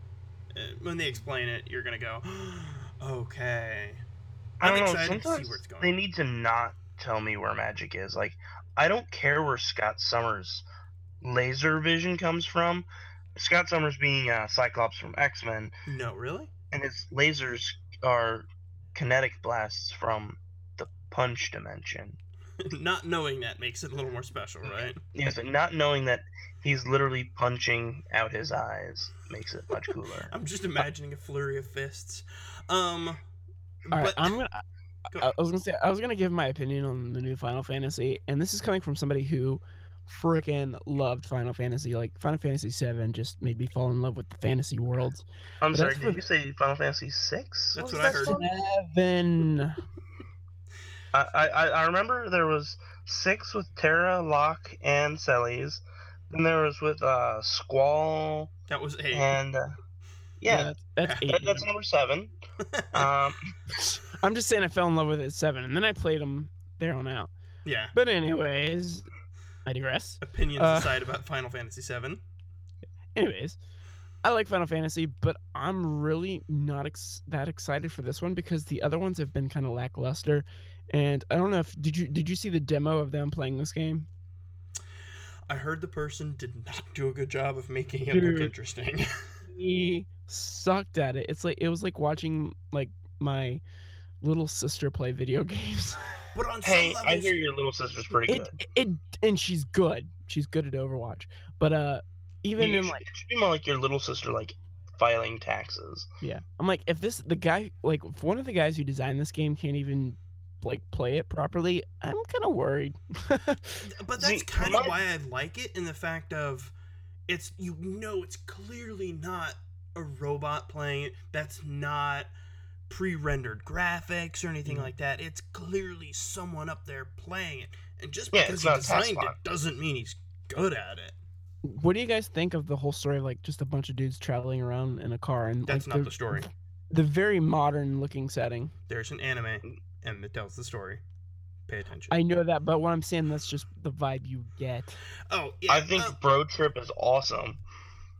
Uh, When they explain it, you're gonna go, <gasps> okay. I I'm don't know. excited to see Sometimes where it's going. they need to not tell me where magic is. Like, I don't care where Scott Summers' laser vision comes from. Scott Summers being uh, Cyclops from X Men, No, really? and his lasers are kinetic blasts from the punch dimension. <laughs> not knowing that makes it a little more special, right? Yes, and not knowing that he's literally punching out his eyes makes it much cooler. <laughs> I'm just imagining a flurry of fists. Um, All right, but I'm gonna. <laughs> Go I, I was gonna say I was gonna give my opinion on the new Final Fantasy, and this is coming from somebody who freaking loved Final Fantasy. Like Final Fantasy VII just made me fall in love with the fantasy worlds. I'm But sorry, did what- you say Final Fantasy Six? That's was what I heard. Seven. I, I I remember there was six with Terra, Locke, and Celes. Then there was with uh Squall that was a and uh, yeah, that's, that's <laughs> eight. that, that's number seven. <laughs> Um, I'm just saying I fell in love with it at seven, and then I played them there on out. yeah. But anyways, I digress. Opinions Uh, aside about Final Fantasy VII. Anyways, I like Final Fantasy, but I'm really not ex- that excited for this one because the other ones have been kind of lackluster. And I don't know if did you did you see the demo of them playing this game? I heard the person did not do a good job of making it look interesting. <laughs> He sucked at it. It's like it was like watching like my little sister play video <laughs> games. But on hey, some I hear your little sister's pretty It good. it and she's good. She's good at Overwatch. But uh even You in should- like it should be more like your little sister, like filing taxes. Yeah. I'm like, if this the guy like if one of the guys who designed this game can't even like play it properly, I'm kind of worried. but that's kind of why I like it in the fact of it's you know it's clearly not a robot playing it. That's not pre-rendered graphics or anything Mhm. like that. It's clearly someone up there playing it. And just Yeah, because he designed it doesn't mean he's good at it. what do you guys think of the whole story of like just a bunch of dudes traveling around in a car and That's like, not the story. The very modern looking setting. There's an anime and it tells the story. Pay attention. I know that, but what I'm saying that's just the vibe you get. oh, yeah. I think um, Bro Trip is awesome.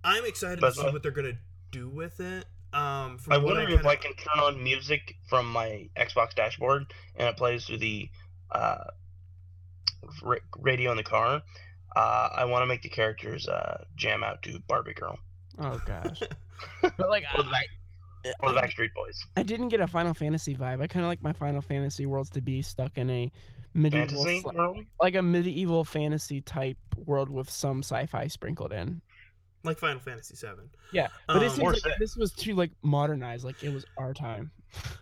I'm excited but to see the- what they're gonna do with it. Um, from I wonder I if kinda- I can turn on music from my Xbox dashboard and it plays through the uh, radio in the car. Uh, I want to make the characters uh, jam out to Barbie Girl Oh gosh. <laughs> but like or the, I, Back- or the Backstreet Boys. I didn't get a Final Fantasy vibe. I kind of like my Final Fantasy worlds to be stuck in a medieval Fantasy sli- world. like a medieval fantasy type world with some sci-fi sprinkled in. Like Final Fantasy VII. Yeah, but it Um, seems like this was too like modernized. Like it was our time.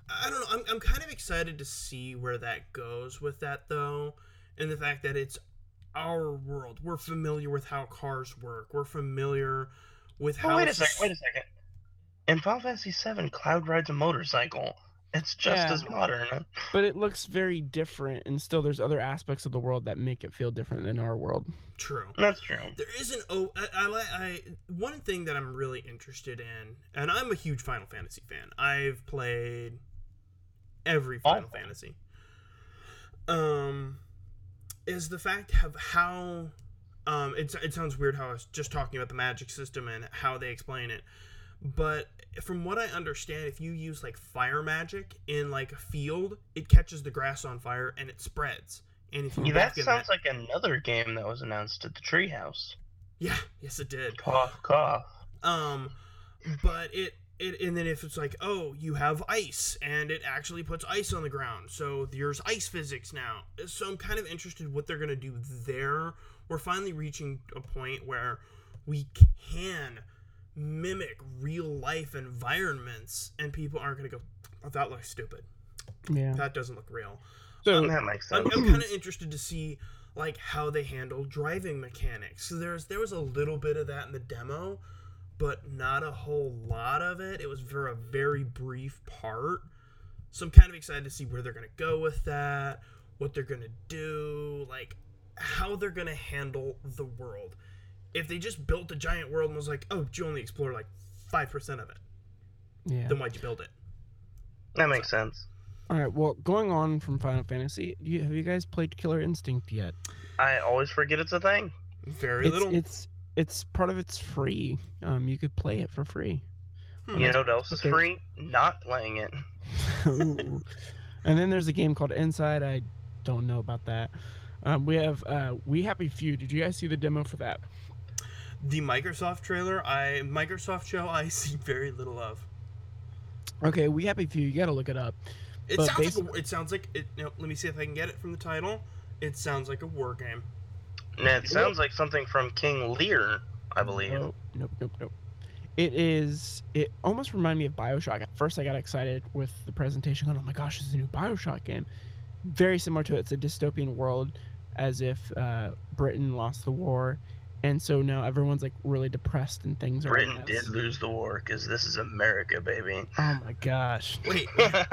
I don't know. I'm, I'm kind of excited to see where that goes with that, though, and the fact that it's our world. We're familiar with how cars work. We're familiar with how. Oh, wait a second. Wait a second. In Final Fantasy VII, Cloud rides a motorcycle. It's just Yeah. as modern. But it looks very different, and still there's other aspects of the world that make it feel different than our world. True. That's true. There is an oh, I, I, I one thing that I'm really interested in, and I'm a huge Final Fantasy fan. I've played every Final of them. Fantasy. Um, is the fact of how, um, it's it sounds weird how I was just talking about the magic system and how they explain it, but from what I understand, if you use like fire magic in like a field, it catches the grass on fire and it spreads. And if you yeah, that sounds like another game that was announced at the Treehouse. yeah, yes, it did. Cough, cough. Um, but it it and then if it's like, oh, you have ice, and it actually puts ice on the ground, so there's ice physics now. So I'm kind of interested what they're gonna do there. We're finally reaching a point where we can mimic real life environments, and people aren't gonna go, oh, that looks stupid. Yeah. that doesn't look real. So that makes I'm, sense. I'm kind of interested to see like how they handle driving mechanics. So there's there was a little bit of that in the demo, but not a whole lot of it. It was for a very brief part. So I'm kind of excited to see where they're gonna go with that, what they're gonna do, like how they're gonna handle the world. If they just built a giant world and was like, oh, you only explore like five percent of it, yeah. then why'd you build it? That makes sense. All right. Well, going on from Final Fantasy, you, have you guys played Killer Instinct yet? I always forget it's a thing. Very It's little. it's it's part of it's free. Um, you could play it for free. Hmm. You know what else is Okay. free? Not playing it. And then there's a game called Inside. I don't know about that. Um, we have uh, We Happy Few. Did you guys see the demo for that? The Microsoft trailer, I Microsoft show, I <laughs> see very little of. Okay, We Happy Few. You got to look it up. It But sounds like a, it sounds like it. You know, let me see if I can get it from the title. It sounds like a war game. And it sounds like something from King Lear, I believe. Nope, nope, nope, nope. It is. It almost reminded me of Bioshock. At first, I got excited with the presentation. Going, oh my gosh, this is a new Bioshock game. Very similar to it. It's a dystopian world, as if uh, Britain lost the war, and so now everyone's like really depressed and things are. a Britain mess. did lose the war because this is America, baby. Oh my gosh. <laughs> Wait, <laughs> wait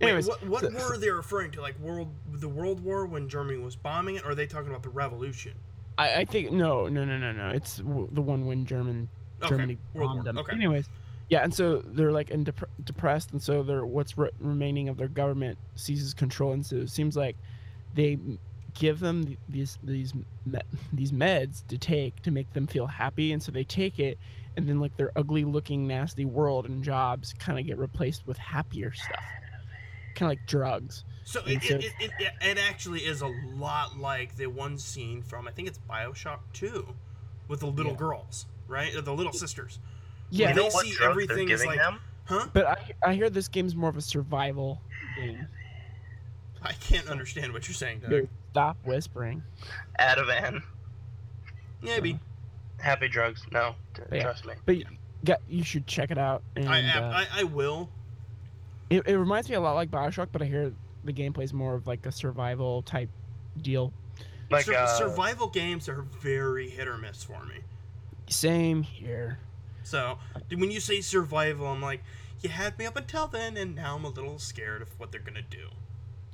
Anyways, what what so- war are they referring to? Like world the World War when Germany was bombing it, or are they talking about the Revolution? I, I think no, no, no, no, no. It's w- the one when German Okay, Germany World bombed War. them. Okay. Anyways, yeah, and so they're like in dep- depressed, and so they're what's re- remaining of their government seizes control, and so it seems like they m- give them these these me- these meds to take to make them feel happy, and so they take it, and then like their ugly looking nasty world and jobs kind of get replaced with happier stuff, kind of like drugs. So it, so- it, it, it, it, it actually is a lot like the one scene from I think it's Bioshock Two, with the little Yeah. girls, right? The little sisters. Yeah, you they see everything they're as like- them? Huh? but I I hear this game's more of a survival game. I can't understand what you're saying, Doug. Stop whispering. Ativan. Maybe. Happy drugs. No, t- Yeah. trust me. But you, got, you should check it out. And, I, uh, I I will. it, it reminds me a lot like Bioshock, but I hear the gameplay's more of like a survival type deal. Like Sur- uh, survival games are very hit or miss for me. Same here. So when you say survival, I'm like, you had me up until then, and now I'm a little scared of what they're gonna do.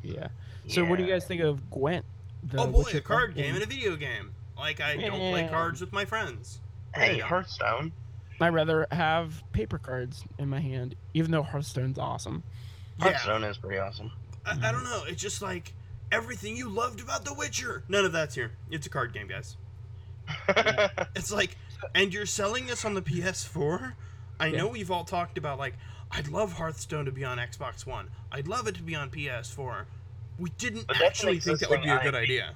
Yeah. So what do you guys think of Gwent? The oh boy, Witcher a card card game and a video game. Like I don't play cards with my friends. Hey, Hearthstone. I'd rather have paper cards in my hand, even though Hearthstone's awesome. Yeah, Hearthstone is pretty awesome. I, I don't know. It's just like everything you loved about The Witcher. None of that's here. It's a card game, guys. <laughs> It's like, and you're selling this on the PS4. I Yeah. know we've all talked about like, I'd love Hearthstone to be on Xbox One. I'd love it to be on PS4. We didn't But that's an actually think that would be a good existing idea.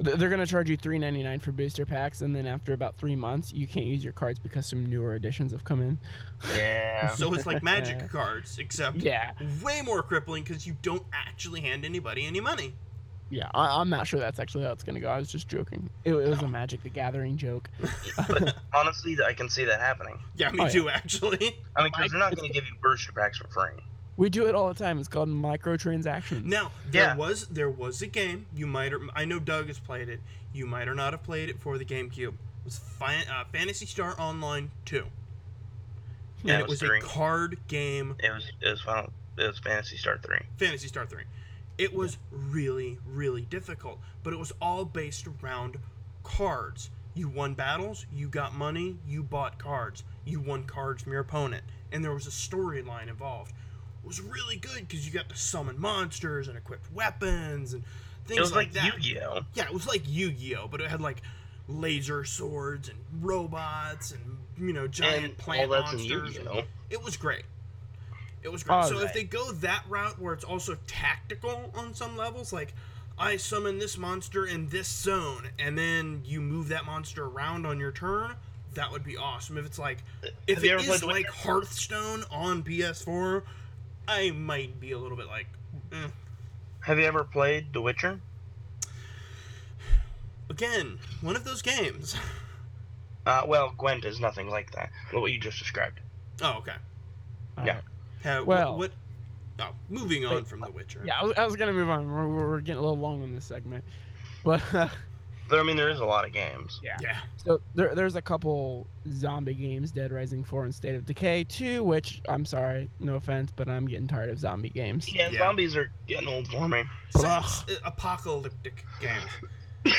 They're gonna charge you three ninety nine for booster packs, and then after about three months, you can't use your cards because some newer editions have come in. yeah. So it's like Magic <laughs> cards, except Yeah, way more crippling because you don't actually hand anybody any money. Yeah. I- I'm not sure that's actually how it's gonna go. I was just joking. It, it was Oh. a Magic the Gathering joke. <laughs> But honestly, I can see that happening. Yeah, me Oh, yeah. too, actually. I mean, because they're not going to give you booster packs for free. We do it all the time. It's called microtransactions. Now there Yeah. was there was a game you might or I know Doug has played it. You might or not have played it for the GameCube. It was fi- uh, Phantasy Star Online Two, Yeah, and it it was was a card game. It was it was final. It was Phantasy Star three. Phantasy Star Three. It was really really difficult, but it was all based around cards. You won battles, you got money, you bought cards, you won cards from your opponent, and there was a storyline involved. It was really good because you got to summon monsters and equip weapons and things It was like, that. Yu-Gi-Oh. Yeah, it was like Yu-Gi-Oh, but it had like laser swords and robots and you know giant And plant monsters. It was great. It was great. All so if they go that route where it's also tactical on some levels, like I summon this monster in this zone, and then you move that monster around on your turn, that would be awesome. If it's like if Have you it ever played is The like Witcher? Hearthstone on PS4, I might be a little bit like, eh. Have you ever played The Witcher? again, one of those games. Uh, well, Gwent is nothing like that. What you just described. Oh, okay. All Yeah. right. Have, Well- what, Oh, moving on Wait, from The Witcher. Yeah, I was, I was gonna move on. We're, we're getting a little long on this segment, but uh, <laughs> There, I mean, there is a lot of games. yeah. Yeah. So there, there's a couple zombie games, Dead Rising 4 and State of Decay 2, which I'm sorry, no offense, but I'm getting tired of zombie games. Yeah, Yeah. zombies are getting old for me. Sounds, uh, apocalyptic games. <coughs>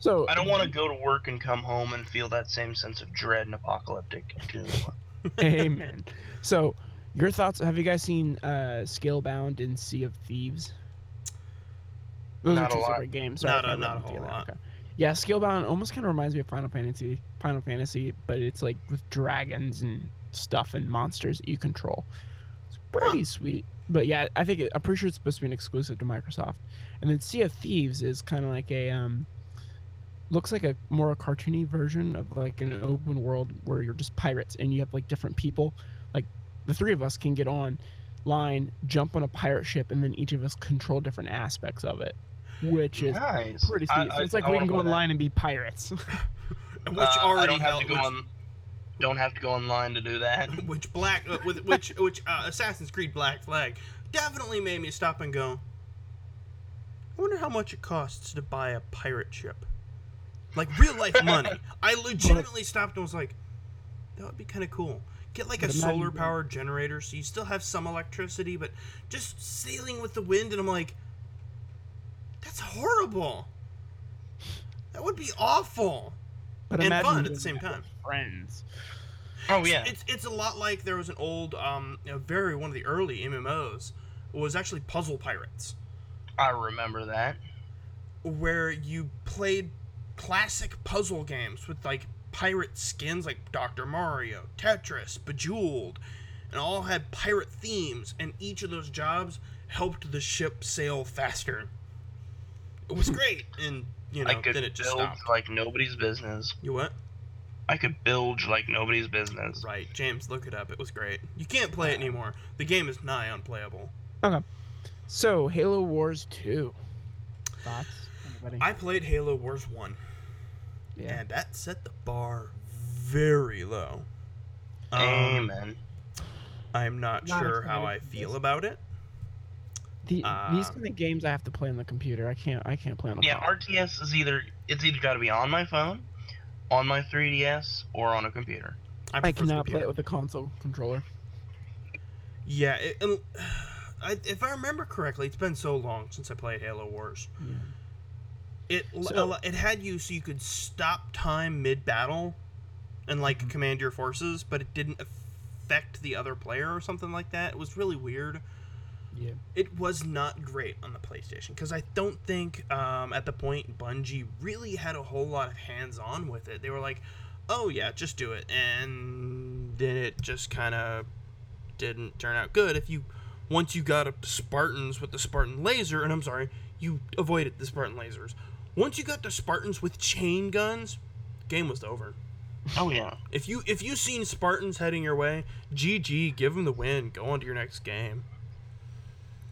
So I don't want to go to work and come home and feel that same sense of dread and apocalyptic. too. <laughs> Amen. So, your thoughts? Have you guys seen uh, Scalebound and Sea of Thieves? Those Not are a two lot. separate games. Sorry Not a- not a whole together. lot. Okay. Yeah, Scalebound almost kind of reminds me of Final Fantasy. Final Fantasy, but it's like with dragons and stuff and monsters that you control. It's pretty sweet. But yeah, I think it, I'm pretty sure it's supposed to be an exclusive to Microsoft. And then Sea of Thieves is kind of like a um, looks like a more a cartoony version of like an open world where you're just pirates and you have like different people. Like the three of us can get on line, jump on a pirate ship, and then each of us control different aspects of it, which is nice. pretty I- sweet. so I- it's like I we can go play that. online and be pirates. <laughs> Which Uh, I already don't have held- to go which, on. Don't have to go online to do that. <laughs> which black uh, with which which uh, Assassin's Creed Black Flag definitely made me stop and go. I wonder how much it costs to buy a pirate ship. Like real life <laughs> money. I legitimately stopped and was like, that would be kind of cool. Get like a But imagine solar being- powered generator so you still have some electricity, but just sailing with the wind. And I'm like, that's horrible. That would be awful. but And imagine fun at the same time. Friends. Oh yeah. It's it's a lot like there was an old um you know, very one of the early MMOs was actually Puzzle Pirates I remember that. where you played classic puzzle games with like pirate skins like Dr. Mario, Tetris, Bejeweled, and all had pirate themes and each of those jobs helped the ship sail faster. It was great and you know I could then it just build stopped. like nobody's business. You what? I could bilge like nobody's business. Right, James, look it up. It was great. You can't play it anymore. The game is nigh unplayable. Okay. So Halo Wars 2. Thoughts? Anybody? I played Halo Wars 1, yeah. and that set the bar very low. Um, Amen. I'm not, Not sure how I feel this. about it. The, these uh, kind of games I have to play on the computer. I can't. I can't play on the Yeah, phone. RTS is either it's either got to be on my phone, on my 3DS, or on a computer. I, I prefer cannot play it with a console controller. Yeah, it, um, <sighs> I, if I remember correctly, it's been so long since I played Halo Wars. Yeah. It So- it had you so you could stop time mid battle, and like Mhm. command your forces, but it didn't affect the other player or something like that. It was really weird. Yeah. it was not great on the PlayStation because I don't think um, at the point Bungie really had a whole lot of hands on with it. They were like, "Oh yeah, just do it," and then it just kind of didn't turn out good. If you once you got up to Spartans with the Spartan laser, and I'm sorry, you avoided the Spartan lasers. Once you got the Spartans with chain guns, game was over. Oh yeah. If you if you seen Spartans heading your way, GG, give them the win. Go on to your next game.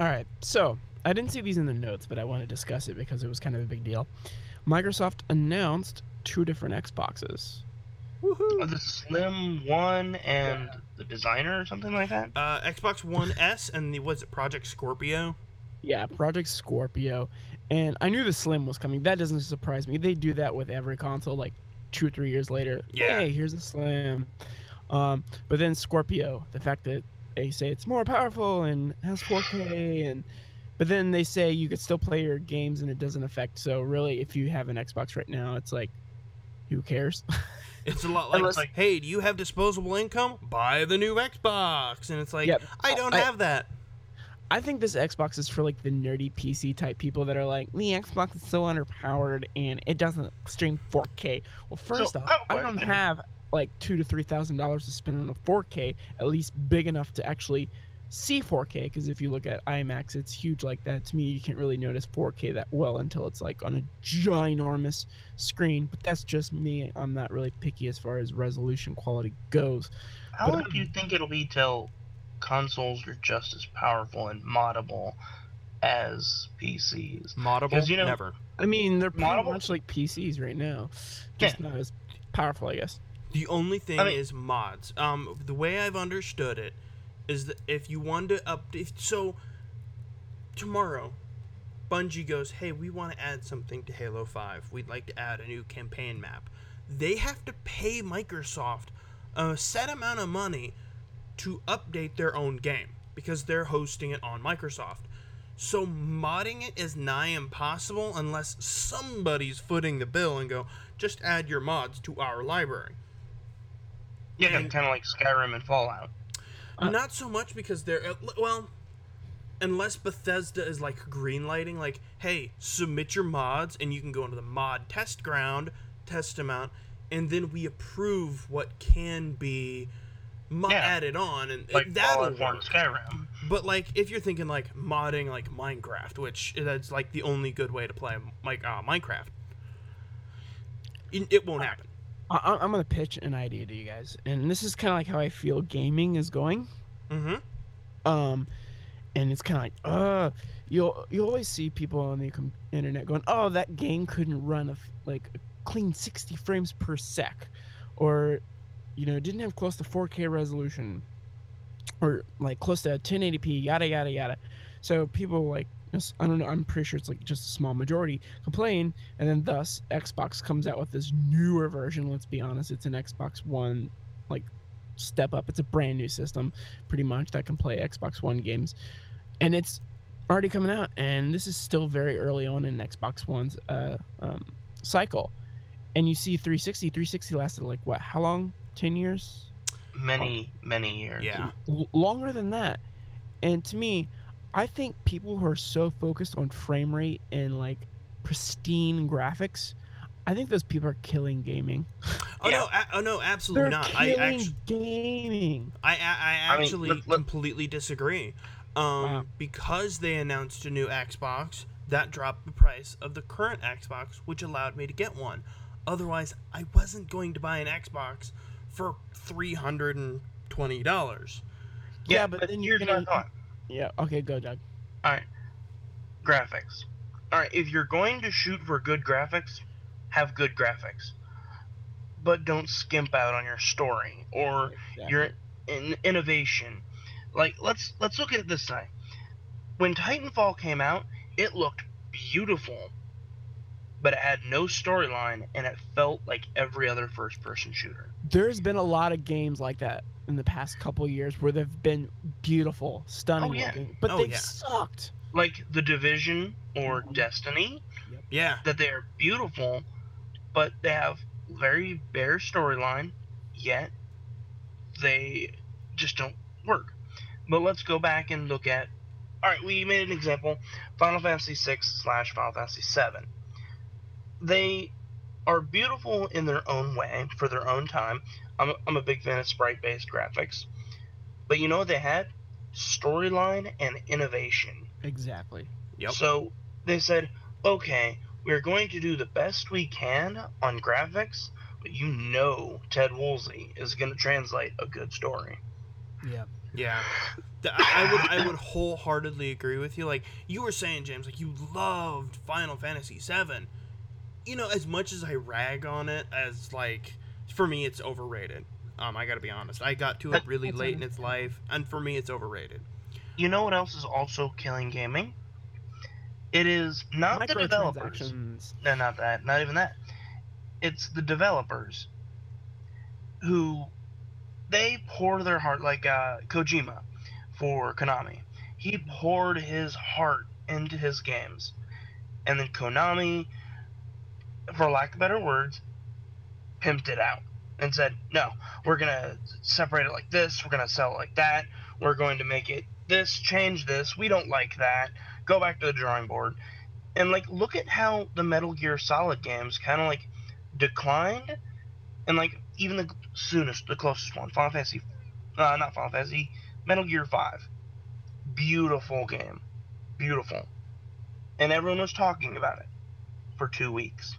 All right. So I didn't see these in the notes, but I want to discuss it because it was kind of a big deal. Microsoft announced two different Xboxes. Woohoo! Uh, The Slim One and the Designer or something like that. uh, Xbox One S and the what's it Project Scorpio. Yeah, Project Scorpio. And I knew the Slim was coming. That doesn't surprise me. They do that with every console, like two or three years later. Yeah. Hey, here's a Slim. Um, but then Scorpio, the fact that they say it's more powerful and has 4K, <sighs> and but then they say you could still play your games and it doesn't affect. So really, if you have an Xbox right now, it's like, who cares? <laughs> It's a lot like, Unless- like, hey, do you have disposable income? Buy the new Xbox, and it's like, Yep. I don't I- have that. I think this Xbox is for like the nerdy PC type people that are like, the Xbox is so underpowered and it doesn't stream 4K. Well, first off, how- I don't have like two to three thousand dollars to spend on a 4K, at least big enough to actually see 4K. Because if you look at IMAX, it's huge like that. To me, you can't really notice 4K that well until it's like on a ginormous screen. But that's just me. I'm not really picky as far as resolution quality goes. How but long do you think it'll be till consoles are just as powerful and moddable as PCs? Moddable, 'Cause, you know- never. I mean, they're pretty Model- much like PCs right now, just not as powerful, I guess. The only thing I mean- is mods. Um, the way I've understood it is that if you want to update, so tomorrow, Bungie goes, hey, we want to add something to Halo 5. We'd like to add a new campaign map. They have to pay Microsoft a set amount of money to update their own game because they're hosting it on Microsoft. So modding it is nigh impossible unless somebody's footing the bill and go, just add your mods to our library. Yeah, And- kind of like Skyrim and Fallout. Uh, Not so much because they're uh, well, unless Bethesda is like greenlighting, like, hey, submit your mods and you can go into the mod test ground, test them out, and then we approve what can be mo- Yeah. added on, and Like that'll Fallout 4 and work. Skyrim. But like, if you're thinking like modding like Minecraft, which that's like the only good way to play like uh, Minecraft, it, it won't happen. I, I- I'm gonna pitch an idea to you guys, and this is kind of like how I feel gaming is going. Mm-hmm. Um, and it's kind of like, uh, you'll you always see people on the com- internet going, oh, that game couldn't run a f- like a clean 60 frames per sec, or you know, didn't have close to 4K resolution, or like close to 1080p, yada yada yada. So people like, I don't know, I'm pretty sure it's like just a small majority complain, and then thus Xbox comes out with this newer version. Let's be honest, it's an Xbox One like step up. It's a brand new system pretty much that can play Xbox One games, and it's already coming out. And this is still very early on in Xbox One's uh, um, cycle. And you see 360. 360 lasted like what? How long? Ten years? Many, many years. Yeah. L- longer than that. And to me, I think people who are so focused on frame rate and like pristine graphics, I think those people are killing gaming. Oh Yeah. no! A- oh no! Absolutely They're not. I killing actually. gaming. I, I, I I mean, actually let- let- completely disagree. Um, Wow. Because they announced a new Xbox, that dropped the price of the current Xbox, which allowed me to get one. Otherwise, I wasn't going to buy an Xbox for three hundred and twenty dollars. Yeah, Yeah, but but, then you're gonna- my thought. Yeah. Okay. Go, Doug. All right. Graphics. All right, if you're going to shoot for good graphics, have good graphics, but don't skimp out on your story or your in- innovation. Like let's let's look at it this way. When Titanfall came out, it looked beautiful, but it had no storyline and it felt like every other first-person shooter. There's been a lot of games like that in the past couple years where they've been beautiful, stunning Oh, yeah. looking, but Oh, they've yeah. sucked. Like The Division or. Destiny, Yeah. that they are beautiful, but they have very bare storyline, yet they just don't work. But let's go back and look at. All right, we made an example: Final Fantasy VI slash Final Fantasy VII. They are beautiful in their own way for their own time. I'm a, I'm a big fan of sprite-based graphics, but you know what they had? Storyline and innovation. Exactly. Yep. So they said, okay, we're going to do the best we can on graphics, but you know Ted Woolsey is going to translate a good story. Yeah. Yeah, I I would I would wholeheartedly agree with you. Like you were saying, James, like you loved Final Fantasy VII. You know, as much as I rag on it, as like for me, it's overrated. Um, I got to be honest. I got to it really that's late in its life, and for me, it's overrated. You know what else is also killing gaming? It is not the developers. No, not that. Not even that. It's the developers who they pour their heart like uh, Kojima for Konami. He poured his heart into his games, and then Konami, for lack of better words, pimped it out and said, "No, we're gonna separate it like this. We're gonna sell it like that. We're going to make it this. Change this. We don't like that. Go back to the drawing board." And like, look at how the Metal Gear Solid games kind of like declined, and like even the soonest, the closest one, Final Fantasy, uh, not Final Fantasy, Metal Gear Five, beautiful game, beautiful, and everyone was talking about it for two weeks,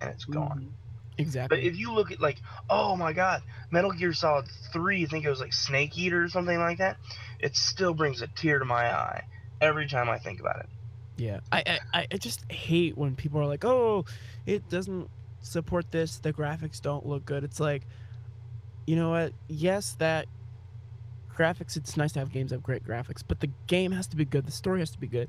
and it's gone. Mhm. Exactly. But if you look at like, oh my god, Metal Gear Solid 3, I think it was like Snake Eater or something like that, it still brings a tear to my eye every time I think about it. Yeah, I, I I just hate when people are like, "Oh, it doesn't support this. The graphics don't look good." It's like, you know what? Yes, that graphics. It's nice to have games have great graphics, but the game has to be good. The story has to be good.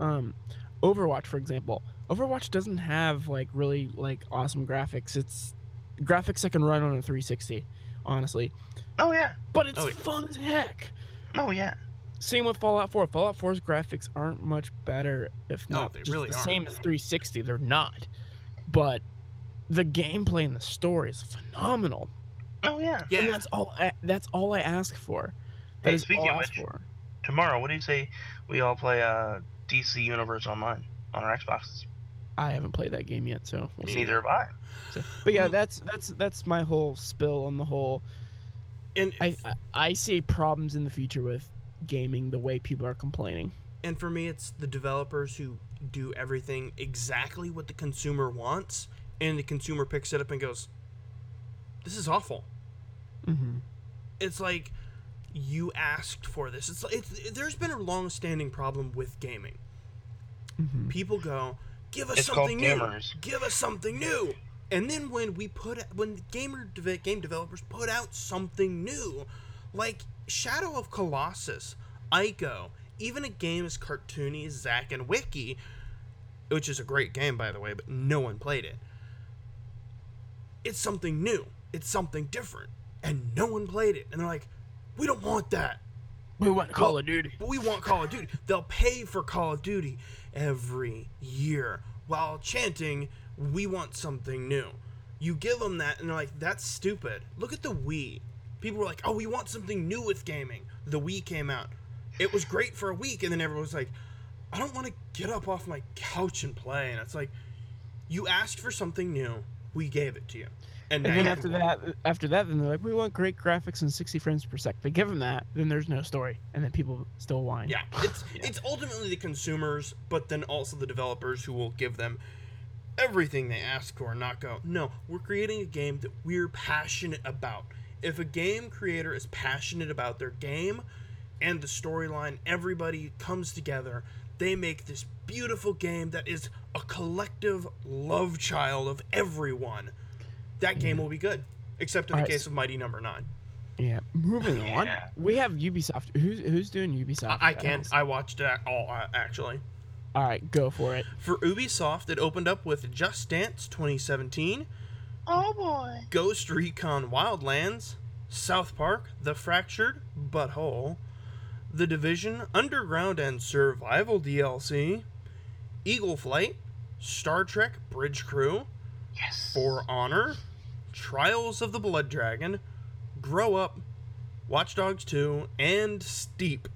Um, Overwatch, for example, Overwatch doesn't have like really like awesome graphics. It's graphics that can run on a 360, honestly, Oh yeah. but it's Oh, yeah. fun as heck. Oh yeah. Same with Fallout 4. Fallout 4's graphics aren't much better, if No, not they just really the aren't. same as 360. They're not, but the gameplay and the story is phenomenal. Oh yeah. Yeah. And that's all. I, that's all I ask for. That Hey, is speaking all I of ask which- for. Tomorrow, what do you say we all play uh DC Universe Online on our Xboxes? I haven't played that game yet, so we'll see. Neither have I. So- but yeah, that's that's that's my whole spill on the whole. And I, I I see problems in the future with gaming the way people are complaining. and for me it's the developers who do everything exactly what the consumer wants and the consumer picks it up and goes this is awful Mm-hmm. it's like you asked for this it's, it's there's been a long-standing problem with gaming Mm-hmm. people go give us It's called something new. gamers. give us something new. And then when we put when gamer deve- game developers put out something new like shadow of colossus ico even a game as cartoony as zack and wiki which is a great game by the way but no one played it. It's something new. It's something different. And no one played it. And they're like we don't want that. We want Call Well, of Duty. we want Call of Duty. They'll pay for Call of Duty every year while chanting, "We want something new." You give them that, and they're like, "That's stupid." Look at the Wii. People were like, "Oh, we want something new with gaming." The Wii came out. It was great for a week, and then everyone was like, "I don't want to get up off my couch and play." And it's like, you asked for something new, we gave it to you. And, And then after that, after that, then they're like, "We want great graphics and 60 frames per second." They give them that, then there's no story, and then people still whine. Yeah, <laughs> it's it's ultimately the consumers, but then also the developers who will give them everything they ask for and not go, no, we're creating a game that we're passionate about. If a game creator is passionate about their game and the storyline, everybody comes together, they make this beautiful game that is a collective love child of everyone. That game will be good. Except in the Alright, case of Mighty Number Nine. Yeah. Moving on, Yeah. we have Ubisoft. Who's who's doing Ubisoft? I, I can't. I watched it all uh, actually. All right, go for it. For Ubisoft, it opened up with Just Dance 2017, Oh boy. Ghost Recon Wildlands, South Park, The Fractured Butthole, The Division Underground and Survival DLC, Eagle Flight, Star Trek Bridge Crew, Yes. For Honor, Trials of the Blood Dragon, Grow Up, Watch Dogs 2, and Steep.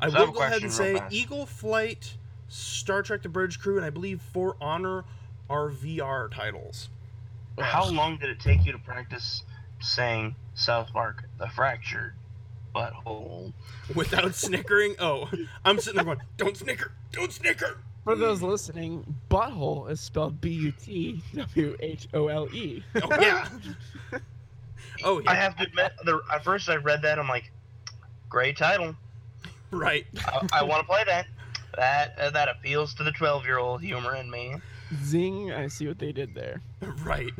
I So will go ahead and say fast. Eagle Flight, Star Trek The Bridge Crew, and I believe For Honor are VR titles. How long did it take you to practice saying South Park, the fractured butthole? Without snickering? Oh, I'm sitting there going, don't snicker, don't snicker. For those listening, butthole is spelled B U T W H O L E. Oh, <laughs> yeah. Oh, I have to admit, the, at first I read that, I'm like, great title. right. I, I want to play that. That uh, that appeals to the 12 year old humor in me. Zing! I see what they did there. <laughs> Right.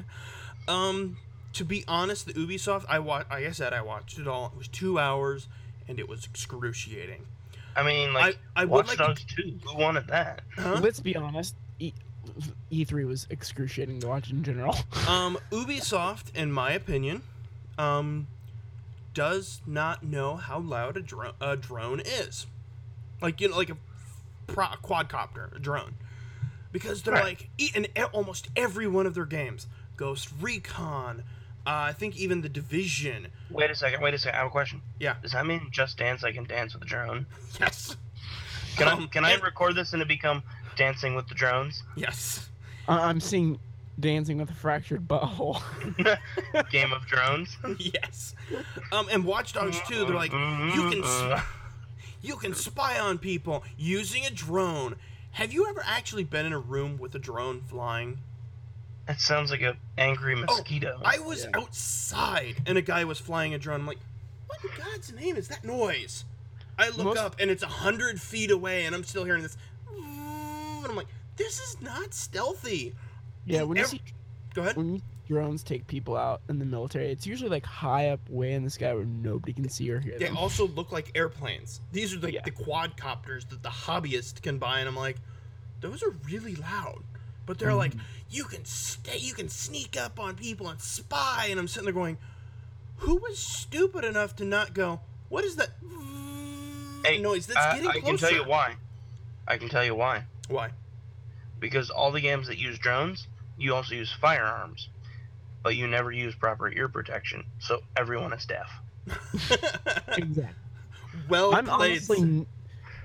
Um, to be honest, the Ubisoft, I wa- like I said, I watched it all. It was two hours, and it was excruciating. I mean, like, I, I would Watch like Dogs 2. Who wanted that? huh? Let's be honest. E- E3 was excruciating to watch in general. <laughs> Um, Ubisoft, in my opinion, um, does not know how loud a, dro- a drone is. Like you know, like a pro- quadcopter, a drone, because they're Right. like in almost every one of their games, Ghost Recon. Uh, I think even the Division. Wait a second, wait a second. I have a question. Yeah. Does that mean Just Dance I can dance with a drone? <laughs> Yes. Can, I, Um, can I and- record this and it become Dancing with the Drones? Yes. I- I'm seeing Dancing with a Fractured Butthole. <laughs> Game of Drones? <laughs> yes. Um, and Watch Dogs 2, they're like, you can Uh, sp- you can spy on people using a drone. Have you ever actually been in a room with a drone flying? That sounds like a angry oh, mosquito. Oh, I was outside and a guy was flying a drone. I'm like, what in God's name is that noise? I look Most- up and it's a hundred feet away and I'm still hearing this. And I'm like, this is not stealthy. Yeah, when you Ev- see Go ahead. when you, drones take people out in the military, it's usually like high up, way in the sky where nobody can see or hear They them. also look like airplanes. These are the, Yeah. the quadcopters that the hobbyist can buy, and I'm like, those are really loud. But they're like, Mhm. you can stay, you can sneak up on people and spy, and I'm sitting there going, who was stupid enough to not go? What is that Hey, noise? That's I, getting I closer. I can tell you why. I can tell you why. Why? Because all the games that use drones, you also use firearms, but you never use proper ear protection, so everyone is deaf. <laughs> exactly. well I'm played. honestly, n-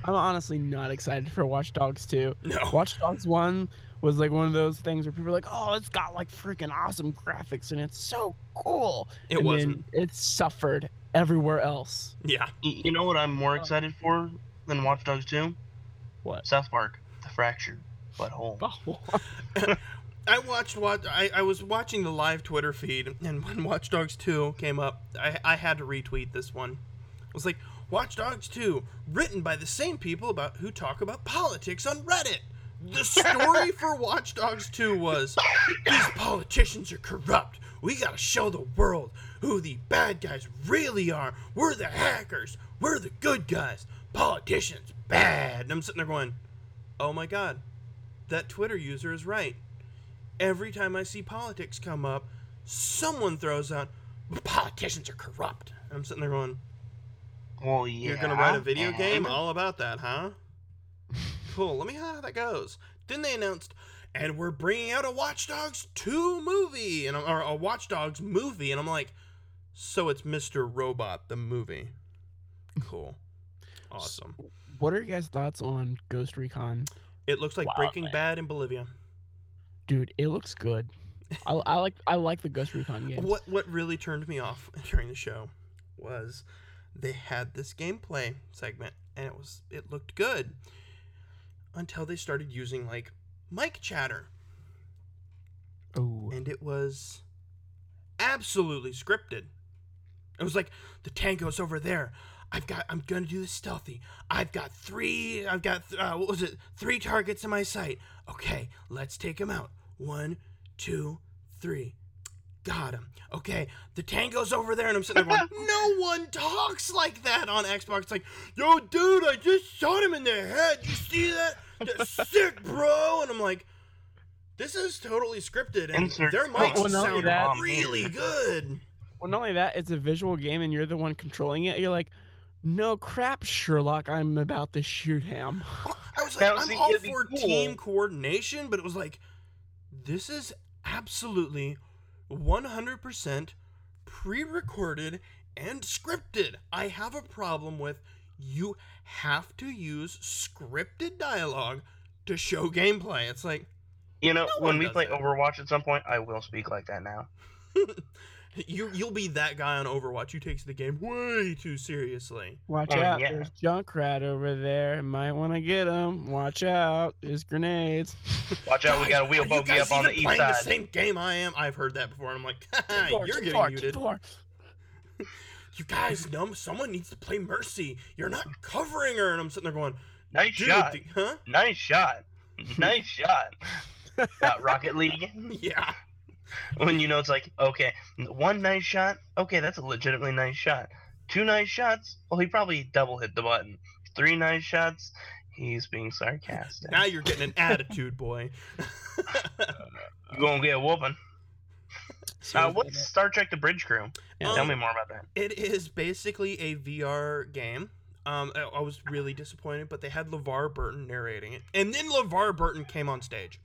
I'm honestly not excited for Watch Dogs 2. no. Watch Dogs 1 was like one of those things where people are like, oh, it's got like freaking awesome graphics and it's so cool. It and wasn't. Then it suffered everywhere else. Yeah. You know what I'm more excited for than Watch Dogs 2? What? South Park, The Fractured Butthole. <laughs> Oh. I watched what I, I was watching the live Twitter feed, and when Watch Dogs 2 came up, I, I had to retweet this one. It was like, Watch Dogs 2, written by the same people about who talk about politics on Reddit. The story for Watch Dogs 2 was these politicians are corrupt. We gotta show the world who the bad guys really are. We're the hackers. We're the good guys. Politicians, bad. And I'm sitting there going, oh my god, that Twitter user is right. Every time I see politics come up, someone throws out, politicians are corrupt. And I'm sitting there going, Well, yeah. you're gonna write a video game all about that, huh? Cool. Let me know how that goes. Then they announced, and we're bringing out a Watch Dogs 2 movie, and I'm- or a Watch Dogs movie, and I'm like, so it's Mr. Robot the movie. Cool. Awesome. what are your guys' thoughts on Ghost Recon? It looks like Wow, Breaking man. Bad in Bolivia. Dude, it looks good. I, <laughs> I like I like the Ghost Recon games. What what really turned me off <laughs> during the show was they had this gameplay segment and it was it looked good until they started using like mic chatter Oh, and it was absolutely scripted. It was like the tango's over there. I've got. I'm gonna do this stealthy. I've got three. I've got. th- Uh, what was it? Three targets in my sight. Okay, let's take them out. One, two, three. Got him. Okay, the tango's over there, and I'm sitting there going, <laughs> no one talks like that on Xbox. It's like, yo, dude, I just shot him in the head. You see that? That's <laughs> sick, bro. And I'm like, this is totally scripted, and Insert their mics well, not only sound that- really <laughs> good. well, not only that, it's a visual game, and you're the one controlling it. You're like, no crap, Sherlock. I'm about to shoot him. I was like, Now, I'm see, all for cool. team coordination, but it was like, this is absolutely 100% pre recorded and scripted. I have a problem with you have to use scripted dialogue to show gameplay. It's like, You know, No when we play that. Overwatch at some point, I will speak like that now. <laughs> you, you'll be that guy on Overwatch who takes the game way too seriously. Watch Oh, out, yeah. there's Junkrat over there. Might want to get him. Watch out, there's grenades. <laughs> Watch out, we got a wheel are bogey up on the even east playing side. the same game I am. I've heard that before, and I'm like, <laughs> Four, you're getting four, two, muted. <laughs> You guys know someone needs to play Mercy. You're not covering her, and I'm sitting there going, Nice dude, shot. the- huh? Nice shot. nice shot. Got Rocket League. Yeah. <laughs> When you know it's like, okay, one nice shot. Okay, that's a legitimately nice shot. Two nice shots. Well, he probably double hit the button. Three nice shots. He's being sarcastic. Now you're getting an <laughs> attitude, boy. <laughs> You gonna get a whooping. So Uh, is what's Star Trek: The Bridge Crew? Yeah. Tell me more about that. It is basically a VR game. Um, I, I was really disappointed, but they had LeVar Burton narrating it, and then LeVar Burton came on stage,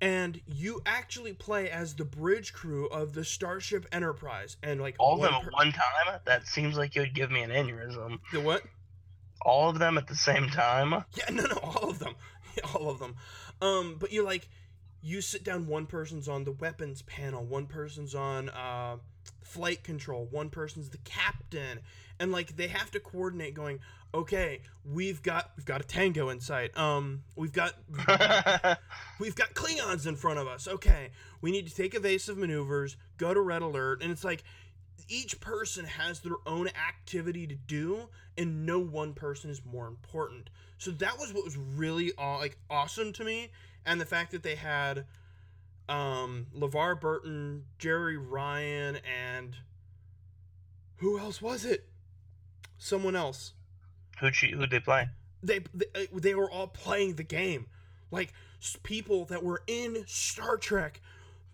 and you actually play as the bridge crew of the Starship Enterprise, and like All of them per- at one time? That seems like it would give me an aneurysm. the what? All of them at the same time? Yeah, <laughs> no, no, all of them, <laughs> all of them. Um, but you like, you sit down. One person's on the weapons panel. One person's on uh, flight control. One person's the captain, and like they have to coordinate. Going, okay, we've got we've got a tango in sight. Um, we've got <laughs> we've got Klingons in front of us. Okay, we need to take evasive maneuvers. Go to red alert, and it's like each person has their own activity to do and no one person is more important so that was what was really aw- like awesome to me and the fact that they had um, LeVar Burton, Jeri Ryan, and who else was it? Someone else. Who'd who'd they play? They, they uh, they were all playing the game, like people that were in Star Trek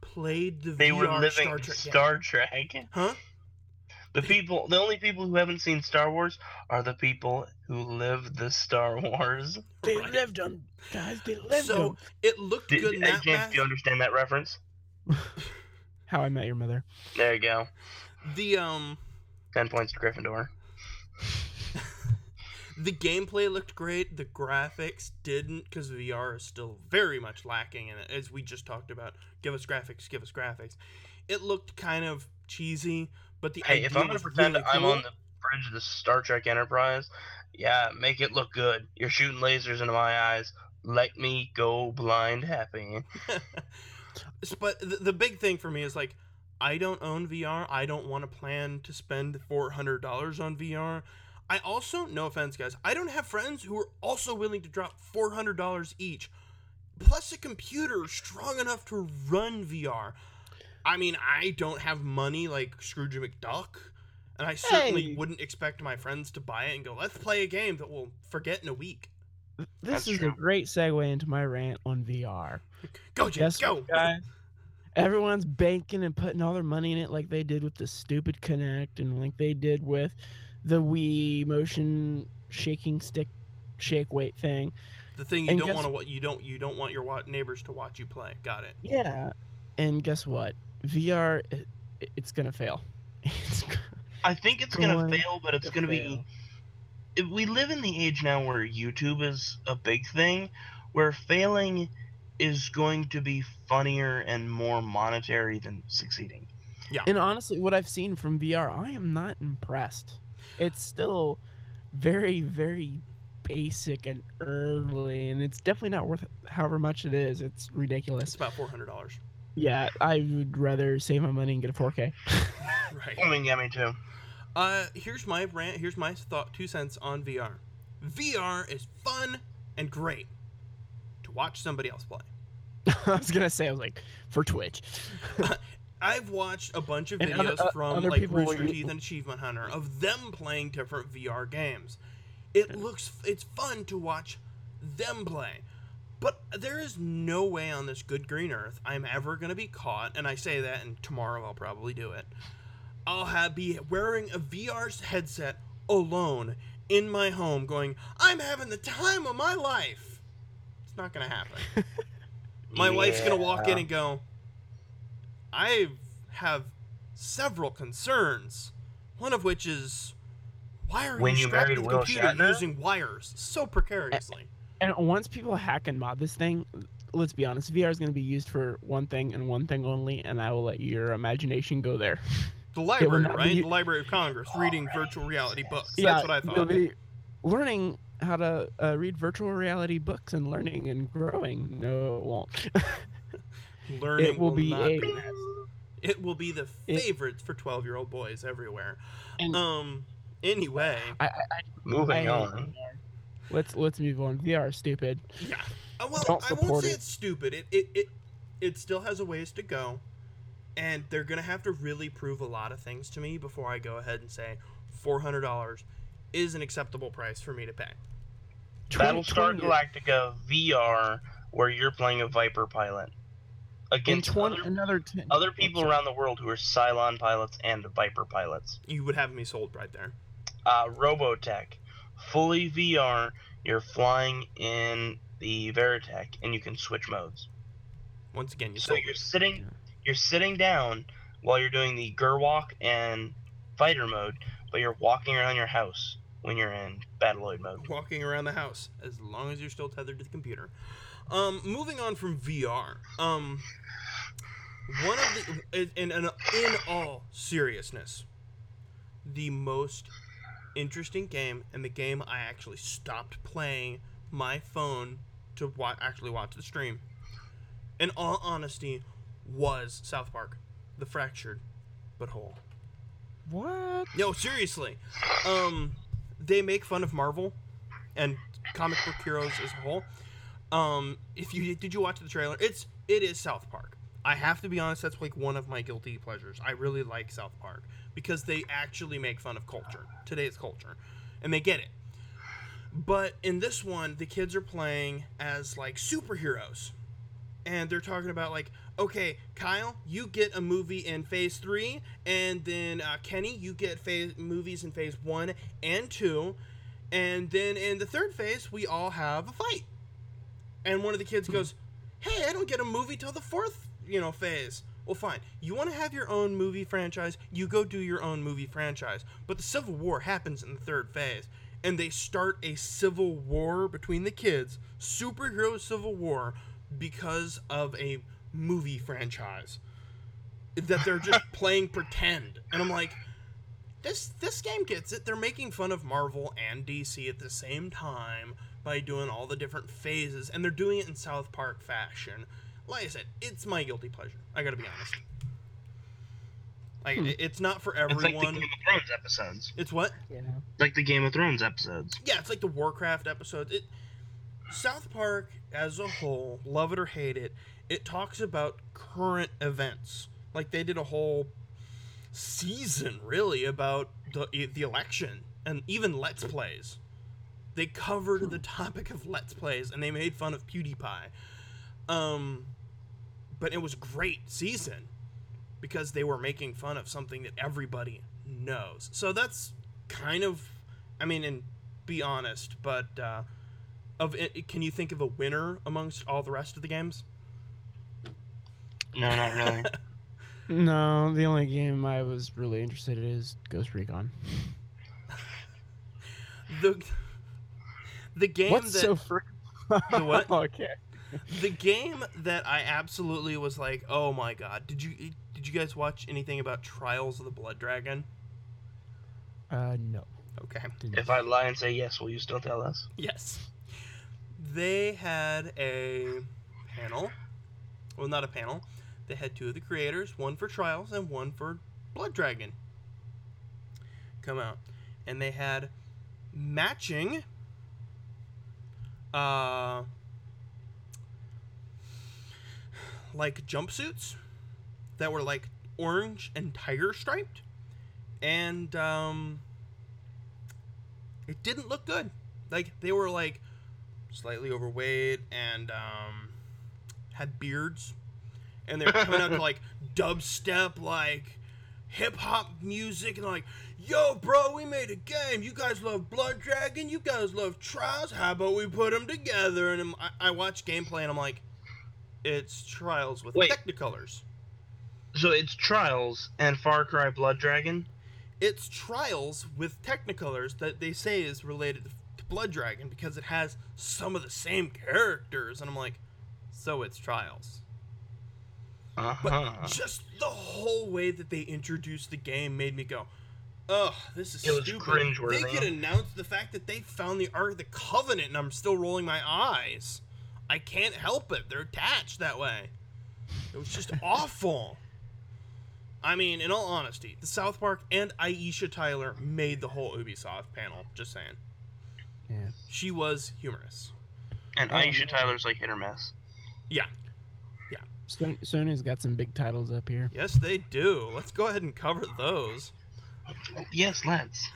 played the They VR were living Star Trek. Star Trek. Huh? The people, the only people who haven't seen Star Wars are the people who live the Star Wars. They Right. lived them, guys. They lived So them. it looked Did, good in hey, James, do you understand that reference? <laughs> How I Met Your Mother. There you go. The um Ten points to Gryffindor. <laughs> the gameplay looked great. The graphics didn't because VR is still very much lacking in it. As we just talked about, give us graphics, give us graphics. It looked kind of cheesy, but the Hey, if I'm gonna pretend really I'm cool. on the bridge of the Star Trek Enterprise, yeah, make it look good. You're shooting lasers into my eyes. Let me go blind happy. <laughs> But the, the big thing for me is like I don't own VR. I don't want to plan to spend four hundred dollars on VR. I also, no offense, guys, I don't have friends who are also willing to drop four hundred dollars each, plus a computer strong enough to run VR. I mean, I don't have money like Scrooge McDuck, and I certainly Hey. wouldn't expect my friends to buy it and go, "Let's play a game that we'll forget in a week." This That's is true. a great segue into my rant on VR. <laughs> Go, James, Guess go! guys? Everyone's banking and putting all their money in it like they did with the stupid Kinect and like they did with the Wii motion shaking stick shake weight thing. The thing you And don't want to what you don't you don't want your neighbors to watch you play. Got it. Yeah. And guess what? VR it, it's going to fail. <laughs> It's g- I think it's gonna Going fail, but it's to gonna fail. be. if We live in the age now where YouTube is a big thing, where failing is going to be funnier and more monetary than succeeding. Yeah. And honestly, what I've seen from VR, I am not impressed. It's still very, very basic and early, and it's definitely not worth however much it is. It's ridiculous. It's ridiculous. about four hundred dollars. Yeah, I would rather save my money and get a 4K. <laughs> Right. I mean, yeah, me too. Uh, here's my rant. Here's my thought. Two cents on VR. VR is fun and great to watch somebody else play. <laughs> I was gonna say, I was like, for Twitch. <laughs> I've watched a bunch of And videos other- uh, from like people Rooster use- Teeth and Achievement Hunter of them playing different VR games. It looks it's fun to watch them play. But there is no way on this good green earth I'm ever going to be caught and I say that and tomorrow I'll probably do it. I'll have be wearing a VR headset alone in my home going, "I'm having the time of my life." It's not going to happen. <laughs> My wife's gonna walk in and go, I have several concerns. One of which is, why are When you you married to the computer Shatner? using wires so precariously? And once people hack and mod this thing, let's be honest, VR is going to be used for one thing and one thing only, and I will let your imagination go there. The library, right? be- The Library of Congress, reading virtual reality books. yeah, That's what I thought. be learning how to uh, read virtual reality books and learning and growing. No, it won't. <laughs> Learning it will be not a- be- It will be the It- favorites for twelve-year-old boys everywhere. And- um. Anyway, I, I, I, Moving I hate on. VR. Let's let's move on. VR is stupid. Yeah. Uh, well, Don't I won't say it. it's stupid. It, it it it still has a ways to go, and they're gonna have to really prove a lot of things to me before I go ahead and say four hundred dollars is an acceptable price for me to pay. Battlestar 20 Galactica VR, where you're playing a Viper pilot against twenty other, another ten, other people around the world who are Cylon pilots and Viper pilots. You would have me sold right there. Uh, Robotech, fully VR. You're flying in the Veritech, and you can switch modes. Once again, you're So you're sitting, you're sitting down while you're doing the Gerwalk and fighter mode, but you're walking around your house when you're in Battloid mode. walking around the house as long as you're still tethered to the computer. Um, moving on from VR. Um, one of the in, in, in all seriousness, the most interesting game and the game I actually stopped playing my phone to wa- actually watch the stream. In all honesty, was South Park, the fractured but whole. What? No, seriously. Um, they make fun of Marvel and comic book heroes as a whole. Um, if you did you watch the trailer? It's it is South Park. I have to be honest, that's like one of my guilty pleasures. I really like South Park because they actually make fun of culture, today's culture, and they get it. But in this one, the kids are playing as like superheroes. And they're talking about like, okay, Kyle, you get a movie in Phase Three, and then uh, Kenny, you get phase movies in Phase One and Two, and then in the third phase, we all have a fight. And one of the kids goes, "Hey, I don't get a movie till the fourth, you know, phase." Well, fine. You want to have your own movie franchise? You go do your own movie franchise. But the Civil War happens in the third phase, and they start a civil war between the kids, superhero civil war, because of a movie franchise that they're just <laughs> playing pretend. And I'm like, this this game gets it. They're making fun of Marvel and DC at the same time by doing all the different phases, and they're doing it in South Park fashion. Like I said, it's my guilty pleasure. I gotta be honest. Like Hmm. it's not for everyone. It's like the everyone. Game of Thrones episodes. It's what? Yeah. Like the Game of Thrones episodes. Yeah, it's like the Warcraft episodes. It South Park as a whole, love it or hate it, it talks about current events. Like they did a whole season really about the the election and even let's plays. They covered the topic of let's plays and they made fun of PewDiePie. Um but it was great season because they were making fun of something that everybody knows. So that's kind of I mean and be honest, but uh of it, can you think of a winner amongst all the rest of the games? No, not really. <laughs> No, the only game I was really interested in is Ghost Recon. The the game What's that so fr- <laughs> The what? <laughs> okay. The game that I absolutely was like, "Oh my god." Did you did you guys watch anything about Trials of the Blood Dragon? Uh, no. Okay. Didn't. if I lie and say yes, will you still tell us? Yes. They had a panel. Well, not a panel. They had two of the creators, one for Trials and one for Blood Dragon, come out. And they had matching uh like jumpsuits that were like orange and tiger striped. And um it didn't look good. Like they were like slightly overweight and um, had beards, and they were coming out to like <laughs> dubstep, like hip hop music, and like, "Yo, bro, we made a game. You guys love Blood Dragon. You guys love Trials. How about we put them together?" And I'm- I, I watched gameplay, and I'm like, "It's Trials with Wait. Technicolors." So it's Trials and Far Cry Blood Dragon. it's Trials with Technicolors that they say is related to Blood Dragon because it has some of the same characters, and I'm like, so it's Trials. Uh-huh. But just the whole way that they introduced the game made me go, ugh, this is It stupid. They could announce the fact that they found the Ark of the Covenant, and I'm still rolling my eyes. I can't help it. They're attached that way. It was just <laughs> awful. I mean, in all honesty, the South Park and Aisha Tyler made the whole Ubisoft panel. Just saying. Yeah. She was humorous. And Aisha. Tyler's like hit or miss. Yeah. Son- Sony's got some big titles up here. Yes, they do. Let's go ahead and cover those. Yes, let's.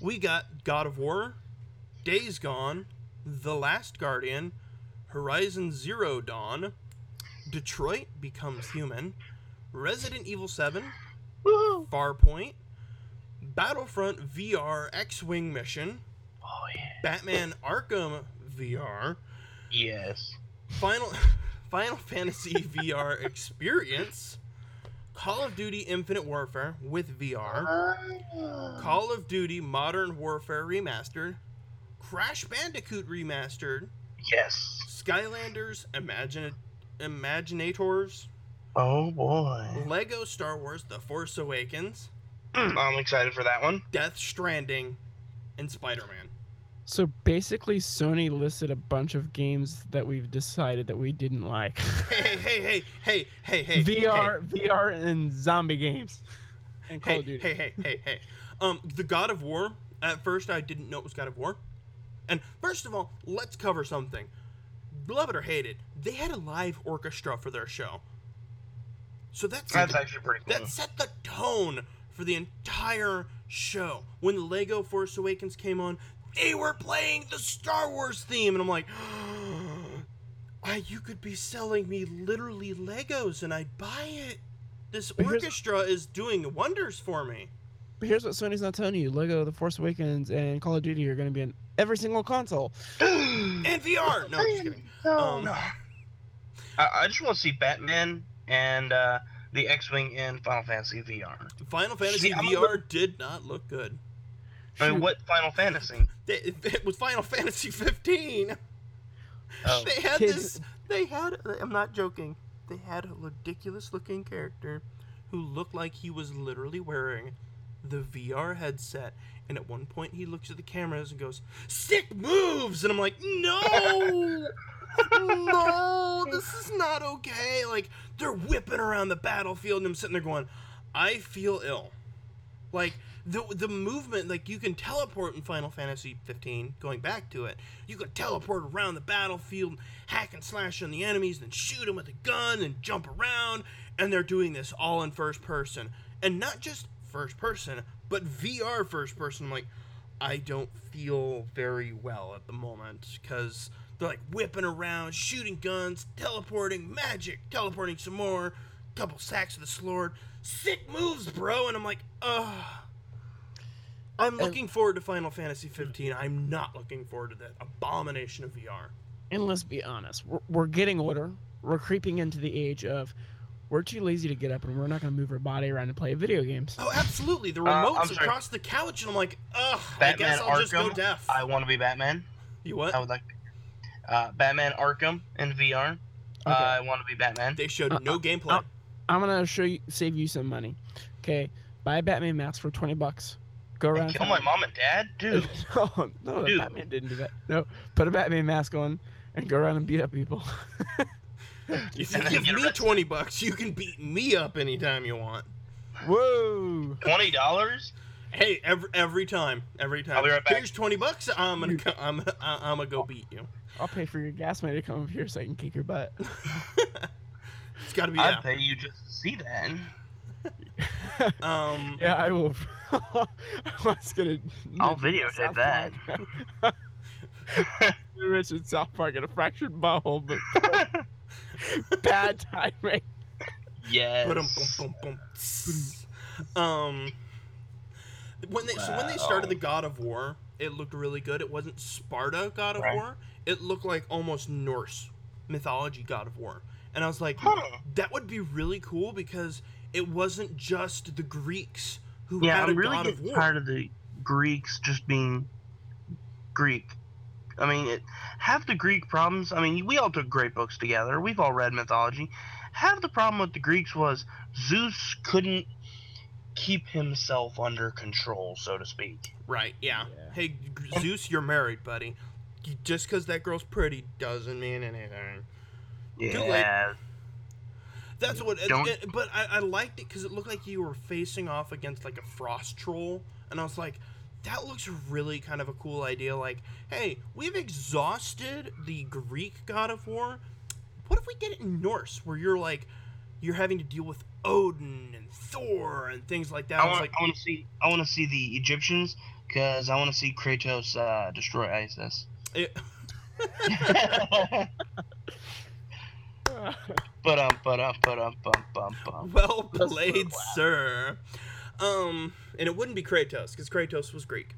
We got God of War, Days Gone, The Last Guardian, Horizon Zero Dawn, Detroit Becomes Human, Resident Evil 7, Woohoo! Farpoint, Battlefront VR X Wing Mission, Oh yeah. Batman Arkham VR, Yes. Final <laughs> Final Fantasy VR Experience, Call of Duty Infinite Warfare with VR, ah. Call of Duty Modern Warfare Remastered, Crash Bandicoot Remastered, Yes. Skylanders Imagine Imaginators, Oh boy. Lego Star Wars The Force Awakens, I'm excited for that one. Death Stranding, and Spider-Man. So basically, Sony listed a bunch of games that we've decided that we didn't like. Hey, hey, hey, hey, hey, hey, hey. VR, VR, and zombie games. And Call Hey, of Duty. hey, hey, hey, hey. Um, the God of War. At first, I didn't know it was God of War. And first of all, let's cover something. Love it or hate it, they had a live orchestra for their show. So that's That's actually pretty cool. that set the tone for the entire show. When the Lego Force Awakens came on, they were playing the Star Wars theme, and I'm like, <gasps> I, you could be selling me literally Legos, and I'd buy it. This But orchestra is doing wonders for me. But here's what Sony's not telling you: Lego, The Force Awakens, and Call of Duty are going to be in every single console. <gasps> And VR. No, just kidding. Um, no. I, I just want to see Batman and uh, the X-wing in Final Fantasy VR. Final Fantasy See, VR little- did not look good. I mean, what Final Fantasy? It, it was Final Fantasy 15. Oh, They had Kids- this. They had. I'm not joking. They had a ridiculous looking character who looked like he was literally wearing the VR headset. And at one point, he looks at the cameras and goes, "Sick moves!" And I'm like, "No, <laughs> no, this is not okay." Like they're whipping around the battlefield, and I'm sitting there going, "I feel ill." Like the the movement, like you can teleport in Final Fantasy 15. Going back to it, you can teleport around the battlefield, hack and slash on the enemies, then shoot them with a gun, and jump around. And they're doing this all in first person, and not just first person, but VR first person. I'm like, I don't feel very well at the moment because they're like whipping around, shooting guns, teleporting, magic, teleporting some more, couple sacks of the sword, sick moves, bro. And I'm like, ugh. I'm And- looking forward to Final Fantasy 15. I'm not looking forward to that abomination of VR. And let's be honest, we're, we're getting older. We're creeping into the age of we're too lazy to get up and we're not going to move our body around and play video games. Oh, absolutely. The Uh, remote's sorry. across the couch, and I'm like, ugh, I Batman guess I'll just go Arkham. deaf. I want to be Batman. You what? I would like uh, Batman Arkham in VR. Okay. I want to be Batman. They showed Uh, no uh, gameplay. uh, I'm going to show you, save you some money. Okay, buy a Batman mask for 20 bucks. Go And around. kill my mom and dad, dude. <laughs> no, no, Dude. Batman didn't do that. No, put a Batman mask on and go around and beat up people. <laughs> <laughs> If you And give me arrested. 20 bucks, you can beat me up anytime you want. Whoa! Twenty dollars? Hey, every every time, every time. I'll be right back. Here's 20 bucks. I'm gonna co- I'm gonna, I'm gonna go beat you. I'll pay for your gas money to come over here so I can kick your butt. <laughs> it's got to be I'd that. pay you just to see that. <laughs> Um, Yeah, I will. I'm was gonna. I'll mention videotape South that. Park. You mentioned South Park and a fractured butthole, but bad timing. yes. Boom, boom, boom, boom. Um, when they so when they started the God of War, it looked really good. It wasn't Sparta God of Right. War. It looked like almost Norse mythology God of War, and I was like, Huh. that would be really cool because it wasn't just the Greeks who Yeah, had a I'm really God of getting War. tired of the Greeks just being Greek. I mean, it, half the Greek problems. I mean, we all took great books together. We've all read mythology. Half the problem with the Greeks was Zeus couldn't keep himself under control, so to speak. Right? Yeah. Yeah. Hey, Zeus, you're married, buddy. You- Just because that girl's pretty doesn't mean anything. Too late. Yeah. That's what. It, it- but I, I liked it because it looked like you were facing off against like a frost troll, and I was like, that looks really kind of a cool idea. Like, hey, we've exhausted the Greek god of war. What if we did it in Norse, where you're like, you're having to deal with Odin and Thor and things like that? I I was want, like, I want to see. I want to see the Egyptians because I want to see Kratos uh, destroy ISIS. it, But um, but um, but um, bum bum bum. well played, loud. sir. Um, and it wouldn't be Kratos because Kratos was Greek.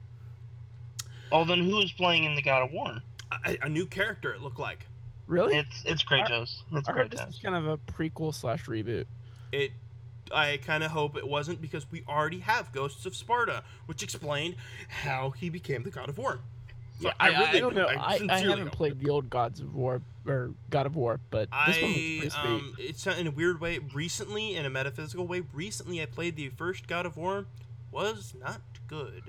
Oh, then who is playing in the God of War? A, a new character, it looked like. really? It's it's Kratos. It's I heard this is kind of a prequel slash reboot. it I kind of hope it wasn't because we already have Ghosts of Sparta, which explained how he became the god of war. So Yeah, I, I, don't know. I I, I, haven't hope. played the old Gods of War or God of War, but this one was I pretty sweet. um, it's not in a weird way. Recently, in a metaphysical way, recently I played the first God of War. Was not good.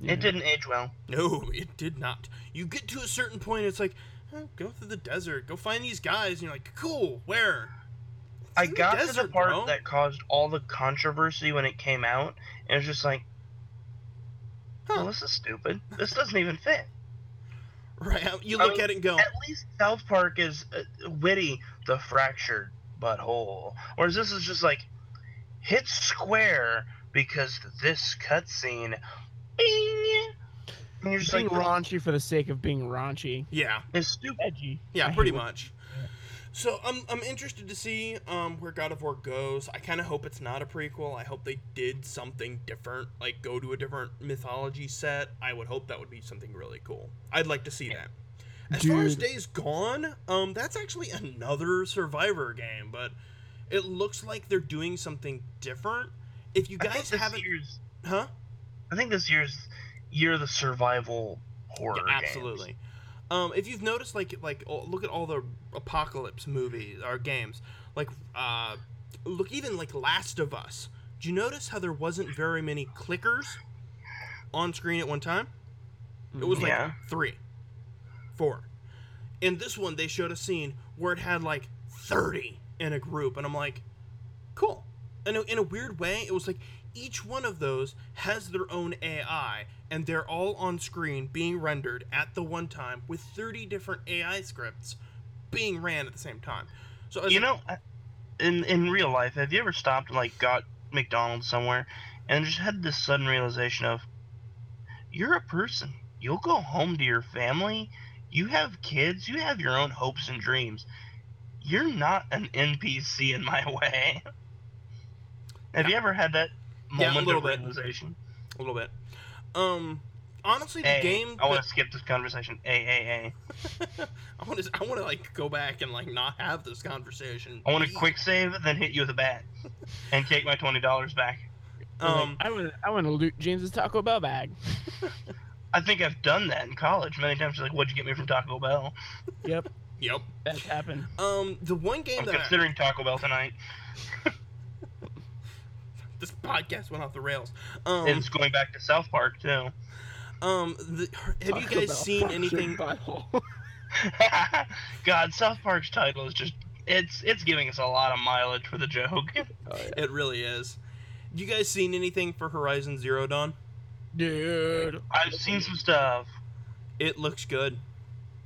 Yeah. It didn't age well. No, it did not. You get to a certain point, it's like, eh, go through the desert, go find these guys, and you're like, cool, where? It's I in the got to the part bro. that caused all the controversy when it came out, and it's just like, Huh. well, this is stupid. This doesn't even fit. Right, you I look mean, at it and go, At least South Park is uh, witty. The fractured butthole. Whereas this is just like hit square because this cutscene, bing. And you're just being like, raunchy for the sake of being raunchy. Yeah, it's stupid. Edgy. yeah, I pretty when- much. So I'm I'm interested to see um, where God of War goes. I kind of hope it's not a prequel. I hope they did something different, like go to a different mythology set. I would hope that would be something really cool. I'd like to see that. As far as Days Gone, um, that's actually another Survivor game, but it looks like they're doing something different. If you guys haven't, year's, huh? I think this year's year of the survival horror. Yeah, games. absolutely. Um, if you've noticed, like, like oh, look at all the apocalypse movies or games, like, uh, look even like Last of Us. Did you notice how there wasn't very many clickers on screen at one time? It was like Yeah. three, four. In this one, they showed a scene where it had like thirty in a group, and I'm like, cool. And in a weird way, it was like each one of those has their own AI, and they're all on screen being rendered at the one time with 30 different AI scripts being ran at the same time. So You know, in in real life, have you ever stopped and like got McDonald's somewhere and just had this sudden realization of you're a person. You'll go home to your family. You have kids. You have your own hopes and dreams. You're not an NPC in my <laughs> way. have you ever had that Yeah, a moment little of bit. realization? a little bit. Um, honestly, the Hey, game. I want to skip this conversation. A A A. I want to. I want to like go back and like not have this conversation. I want to quick save, then hit you with a bat, and <laughs> take my twenty dollars back. Um, I want I want to loot James's Taco Bell bag. <laughs> I think I've done that in college many times. Like, what'd you get me from Taco Bell? Yep, yep. that's happened. Um, the one game I'm that I- considering Taco Bell tonight. <laughs> this podcast went off the rails. Um, and it's going back to South Park too. Um, the, have you guys seen anything? <laughs> God, South Park's title is just it's it's giving us a lot of mileage for the joke. <laughs> Oh, yeah. It really is. You guys seen anything for Horizon Zero Dawn? Dude, I've seen some stuff. It looks good.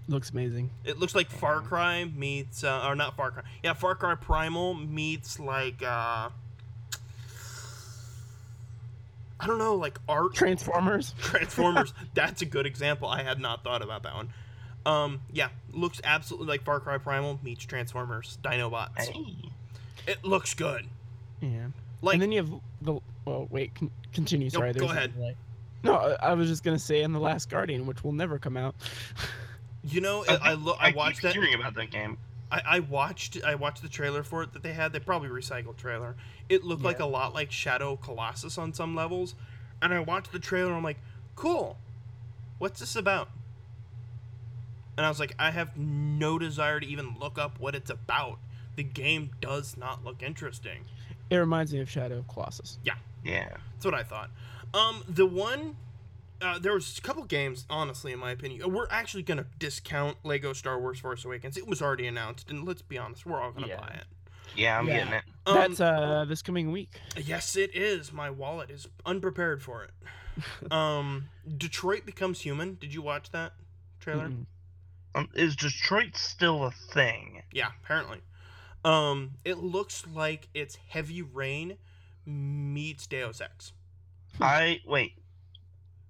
looks amazing. It looks like Far Cry meets, uh, or not Far Cry. Yeah, Far Cry Primal meets like, uh, I don't know, like art Transformers. <laughs> Transformers. That's a good example. I had not thought about that one. Um, yeah, looks absolutely like Far Cry Primal meets Transformers, Dinobots. Hey. It looks good. Yeah. Like, and then you have the. Well, wait. Con- continue. Sorry. go there's ahead. delay. No, I I was just gonna say in the Last Guardian, which will never come out. you know, I, I, lo- I keep watched that. hearing about that game. I, I watched I watched the trailer for it that they had. They probably recycled trailer. It looked like a lot like Shadow Colossus on some levels. And I watched the trailer and I'm like, cool. What's this about? And I was like, I have no desire to even look up what it's about. The game does not look interesting. It reminds me of Shadow of Colossus. Yeah. Yeah. That's what I thought. Um, the one, uh, there was a couple games, honestly, in my opinion. We're actually gonna discount Lego Star Wars Force Awakens. It was already announced, and let's be honest, we're all gonna Yeah. buy it. Yeah, I'm Yeah. getting it. Um, That's uh this coming week. Yes, it is. My wallet is unprepared for it. <laughs> um, Detroit becomes human. Did you watch that trailer? Mm-mm. Um, is Detroit still a thing? Yeah, apparently. Um, it looks like it's Heavy Rain meets Deus Ex. I wait.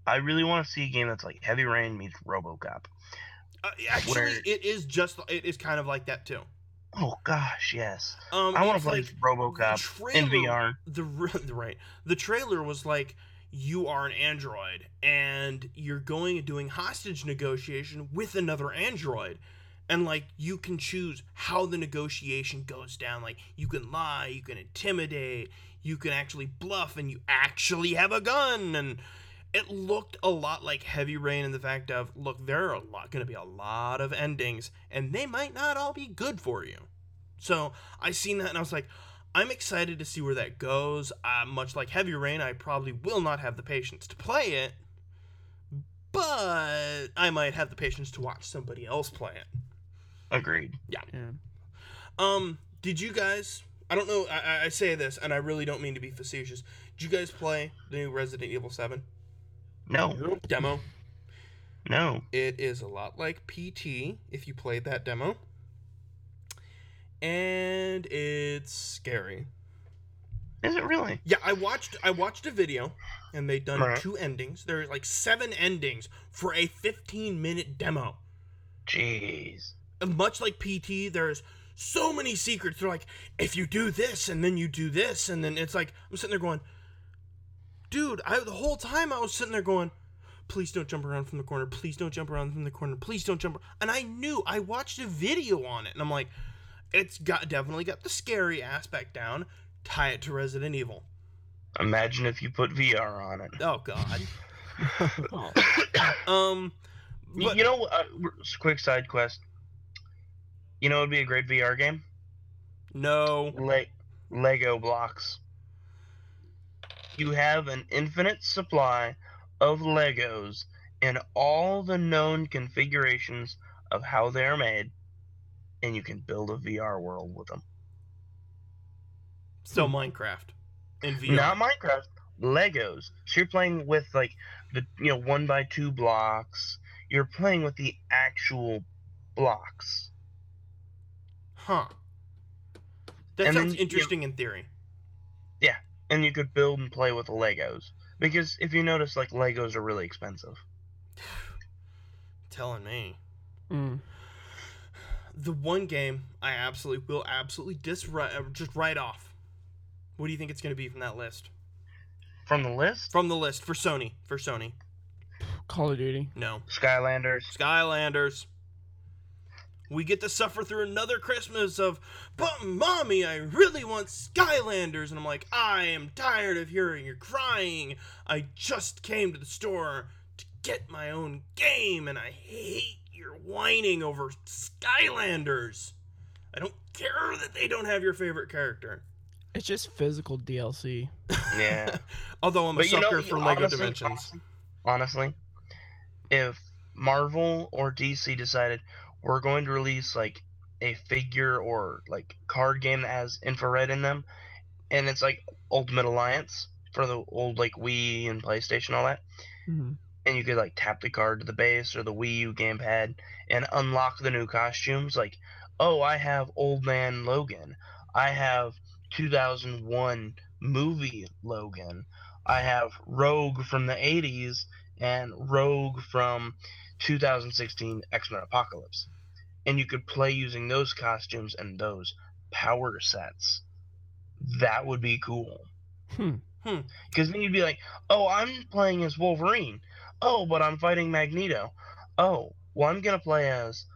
I really want to see a game that's like Heavy Rain meets RoboCop. Uh, actually, Where- it is just. It is kind of like that too. Oh gosh, yes. Um, I want to play like RoboCop in VR. the <laughs> right the trailer was like you are an android and you're going and doing hostage negotiation with another android and like you can choose how the negotiation goes down like you can lie you can intimidate you can actually bluff and you actually have a gun and it looked a lot like heavy rain in the fact of look there are a lot going to be a lot of endings and they might not all be good for you so i seen that and i was like I'm excited to see where that goes. Uh, much like Heavy Rain, I probably will not have the patience to play it, but I might have the patience to watch somebody else play it. Agreed. Yeah. Um, did you guys? I don't know. I, I- I say this, and I really don't mean to be facetious. Did you guys play the new Resident Evil Seven No, demo? no. It is a lot like PT if you played that demo. and it's scary. Is it really? Yeah, I watched I watched a video and they'd done Right. two endings. There's like seven endings for a 15 minute demo. Jeez. And much like PT, there's so many secrets. They're like, if you do this and then you do this, and then it's like I'm sitting there going, dude, I the whole time I was sitting there going, please don't jump around from the corner. Please don't jump around from the corner. Please don't jump. And I knew I watched a video on it, and I'm like, it's got definitely got the scary aspect down. Tie it to Resident Evil. Imagine if you put VR on it. Oh God. <laughs> Oh, Um, but you know, uh, quick side quest. You know, it'd be a great VR game. no. Le- Lego blocks. You have an infinite supply of Legos in all the known configurations of how they are made, and you can build a VR world with them. So Minecraft in VR. Not Minecraft, Legos. So you're playing with like the you know one by two blocks. You're playing with the actual blocks. Huh. That And then, sounds you know- interesting in theory. And you could build and play with Legos. Because if you notice, like Legos are really expensive. <sighs> Telling me. Mm. The one game I absolutely will absolutely dis uh, just write off. What do you think it's going to be from that list? From the list, From the list for Sony. For Sony. Call of Duty. No. Skylanders. Skylanders. We get to suffer through another Christmas of, but mommy, I really want Skylanders. And I'm like, I am tired of hearing you crying. I just came to the store to get my own game, and I hate your whining over Skylanders. I don't care that they don't have your favorite character. It's just physical DLC. Yeah. <laughs> Although I'm a But you know- sucker for know, Lego honestly- Dimensions. Honestly, if Marvel or DC decided we're going to release like a figure or like card game that has infrared in them, and it's like Ultimate Alliance for the old like Wii and PlayStation all that, Mhm. and you could like tap the card to the base or the Wii U gamepad and unlock the new costumes. Like, oh, I have Old Man Logan. I have 2001 movie Logan. I have Rogue from the 80s and Rogue from 2016 X Men Apocalypse. And you could play using those costumes and those power sets. That would be cool. Hmm. Because then you'd be like, oh, I'm playing as Wolverine. Oh, but I'm fighting Magneto. Oh, well, I'm going to play as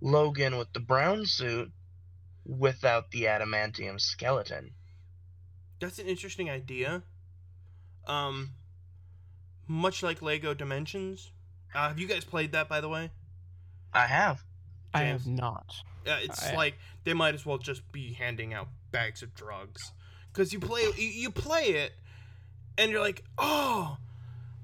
Logan with the brown suit without the adamantium skeleton. That's an interesting idea. Um, much like Lego Dimensions. Uh, have you guys played that, by the way? I have. I have not. Uh, it's I- like they might as well just be handing out bags of drugs, because you play you, you play it, and you're like, oh,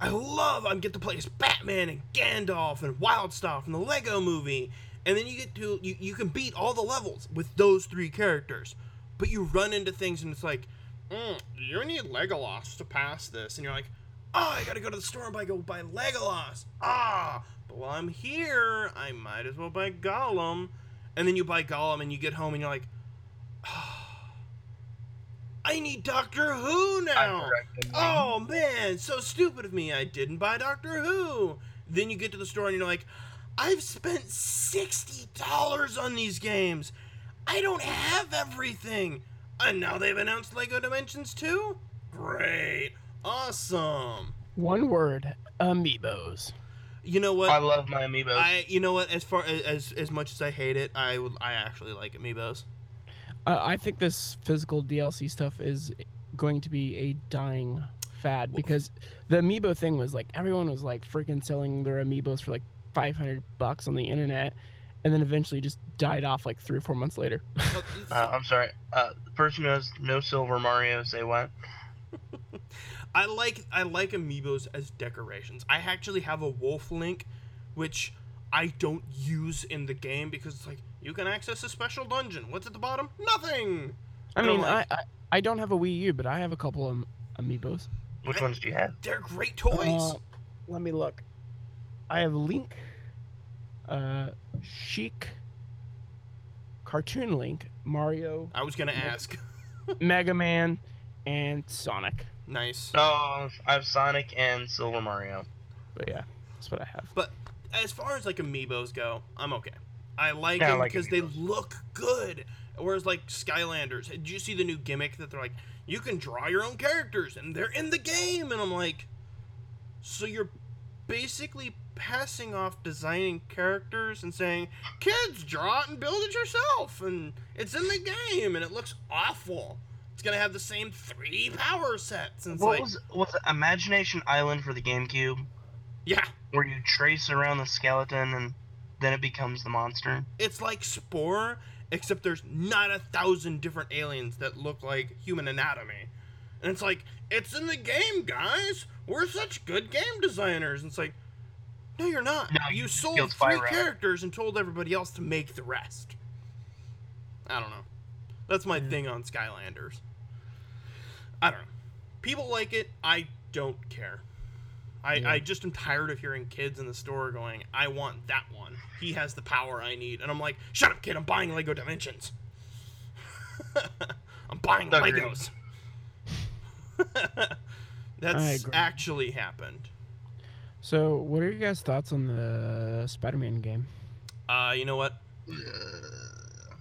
I love I get to play as Batman and Gandalf and Wyldstyle and the Lego Movie, and then you get to you, you can beat all the levels with those three characters, but you run into things and it's like, mm, you need Legolas to pass this, and you're like, oh, I gotta go to the store and buy go buy Legolas, ah, but while I'm here, I might as well buy Gollum. And then you buy Gollum and you get home and you're like, I need Doctor Who now. I corrected you. Oh man, so stupid of me. I didn't buy Doctor Who. Then you get to the store and you're like, I've spent $60 on these games. I don't have everything. And now they've announced Lego Dimensions 2? Great. Awesome. One word: amiibos. You know what? I love my amiibos. I you know what? As far as as much as I hate it, I would I actually like amiibos. Uh, I think this physical DLC stuff is going to be a dying fad because the amiibo thing was like everyone was like freaking selling their amiibos for like 500 bucks on the internet and then eventually just died off like three or four months later. <laughs> Uh, I'm sorry. Uh, the person who has no silver Mario, say what? <laughs> I like I like amiibos as decorations. I actually have a wolf link, which I don't use in the game because it's like you can access a special dungeon. What's at the bottom? Nothing. I And mean, like- I, I I don't have a Wii U, but I have a couple of amiibos. Which I- ones do you have? They're great toys. Uh, let me look. I have Link, uh, Sheik, Cartoon Link, Mario, I was gonna Nope. ask. <laughs> Mega Man, and Sonic. Nice. Oh, I have Sonic and Silver Mario. But yeah, that's what I have. But as far as like amiibos go, I'm okay. I like Yeah, I them like because they look good. Whereas like Skylanders, did you see the new gimmick that they're like, you can draw your own characters and they're in the game, and I'm like, so you're basically passing off designing characters and saying, kids, draw it and build it yourself, and it's in the game and it looks awful. It's gonna have the same 3D power sets, and What like, was was it Imagination Island for the GameCube, yeah, where you trace around the skeleton and then it becomes the monster? It's like Spore, except there's not a thousand different aliens that look like human anatomy. And it's like, it's in the game, guys. We're such good game designers. And it's like, no, you're not. No, you you sold three characters and told everybody else to make the rest. I don't know. That's my Yeah. thing on Skylanders. I don't know. People like it. I don't care. I, Yeah. I just am tired of hearing kids in the store going, I want that one. He has the power I need. And I'm like, shut up, kid. I'm buying Lego Dimensions. <laughs> I'm buying Agreed. Legos. <laughs> That's actually happened. So, what are your guys' thoughts on the Spider-Man game? Uh, you know what?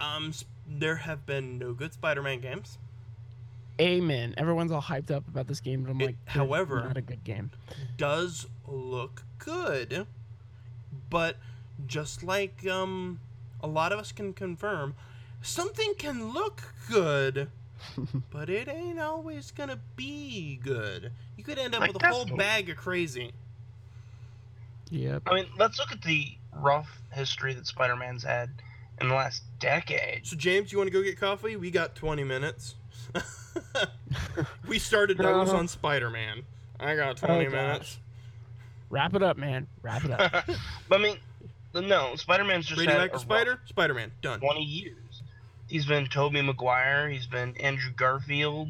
Um, s- there have been no good Spider-Man games. Amen. Everyone's all hyped up about this game, but I'm It- like, however- not a good game. Does look good, but just like um, a lot of us can confirm, something can look good, <laughs> but it ain't always gonna be good. You could end up Like with a whole Deathloop. bag of crazy. Yep. I mean, let's look at the rough history that Spider-Man's had in the last decade. So, James, you want to go get coffee? We got 20 minutes. <laughs> we started those No. on Spider Man. I got 20 gosh. minutes. Wrap it up, man. Wrap it up. <laughs> but I mean, no, Spider-Man's just had a Radioactive rough Spider? Spider Man. Done. 20 years. He's been Tobey Maguire. He's been Andrew Garfield.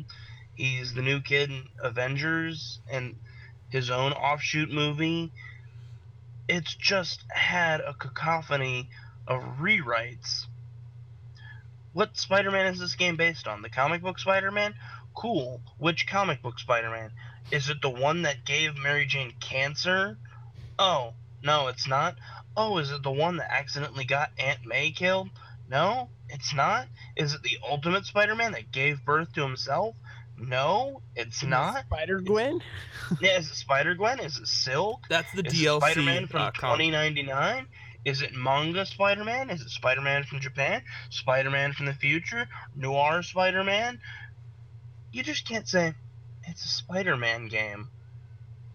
He's the new kid in Avengers and his own offshoot movie. It's just had a cacophony of rewrites. What Spider Man is this game based on? The comic book Spider Man? Cool. Which comic book Spider Man? Is it the one that gave Mary Jane cancer? Oh, no, it's not. Oh, is it the one that accidentally got Aunt May killed? No, it's not. Is it the Ultimate Spider Man that gave birth to himself? No, it's not. Spider Gwen. <laughs> Yeah, is it Spider Gwen? Is it Silk? That's the Is DLC. Spider Man from uh, comic. 2099? Is it manga Spider Man? Is it Spider Man from Japan? Spider Man from the future? Noir Spider Man? You just can't say it's a Spider Man game.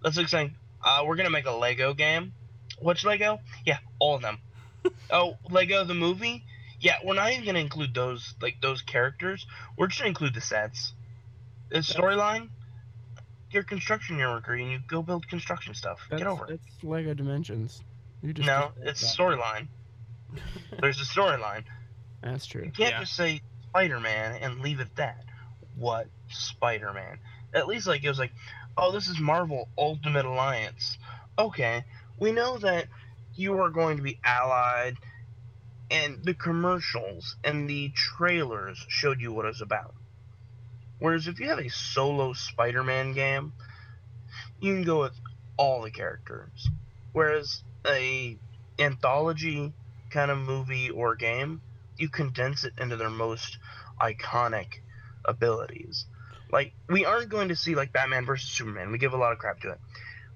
That's like saying, uh, we're gonna make a Lego game. Which Lego? Yeah, all of them. <laughs> oh, Lego the movie? Yeah, we're not even gonna include those like those characters. We're just gonna include the sets. The storyline. You're a construction worker and you go build construction stuff. That's, Get over it. It's Lego Dimensions. You just No, it's storyline. There's a storyline. That's true. You can't Yeah. just say Spider Man and leave it at that. What Spider Man? At least like it was like, oh, this is Marvel Ultimate Alliance. Okay, we know that you are going to be allied, and the commercials and the trailers showed you what it's about. Whereas if you have a solo Spider Man game, you can go with all the characters. Whereas a anthology kind of movie or game, you condense it into their most iconic abilities. Like we aren't going to see like Batman versus Superman. We give a lot of crap to it.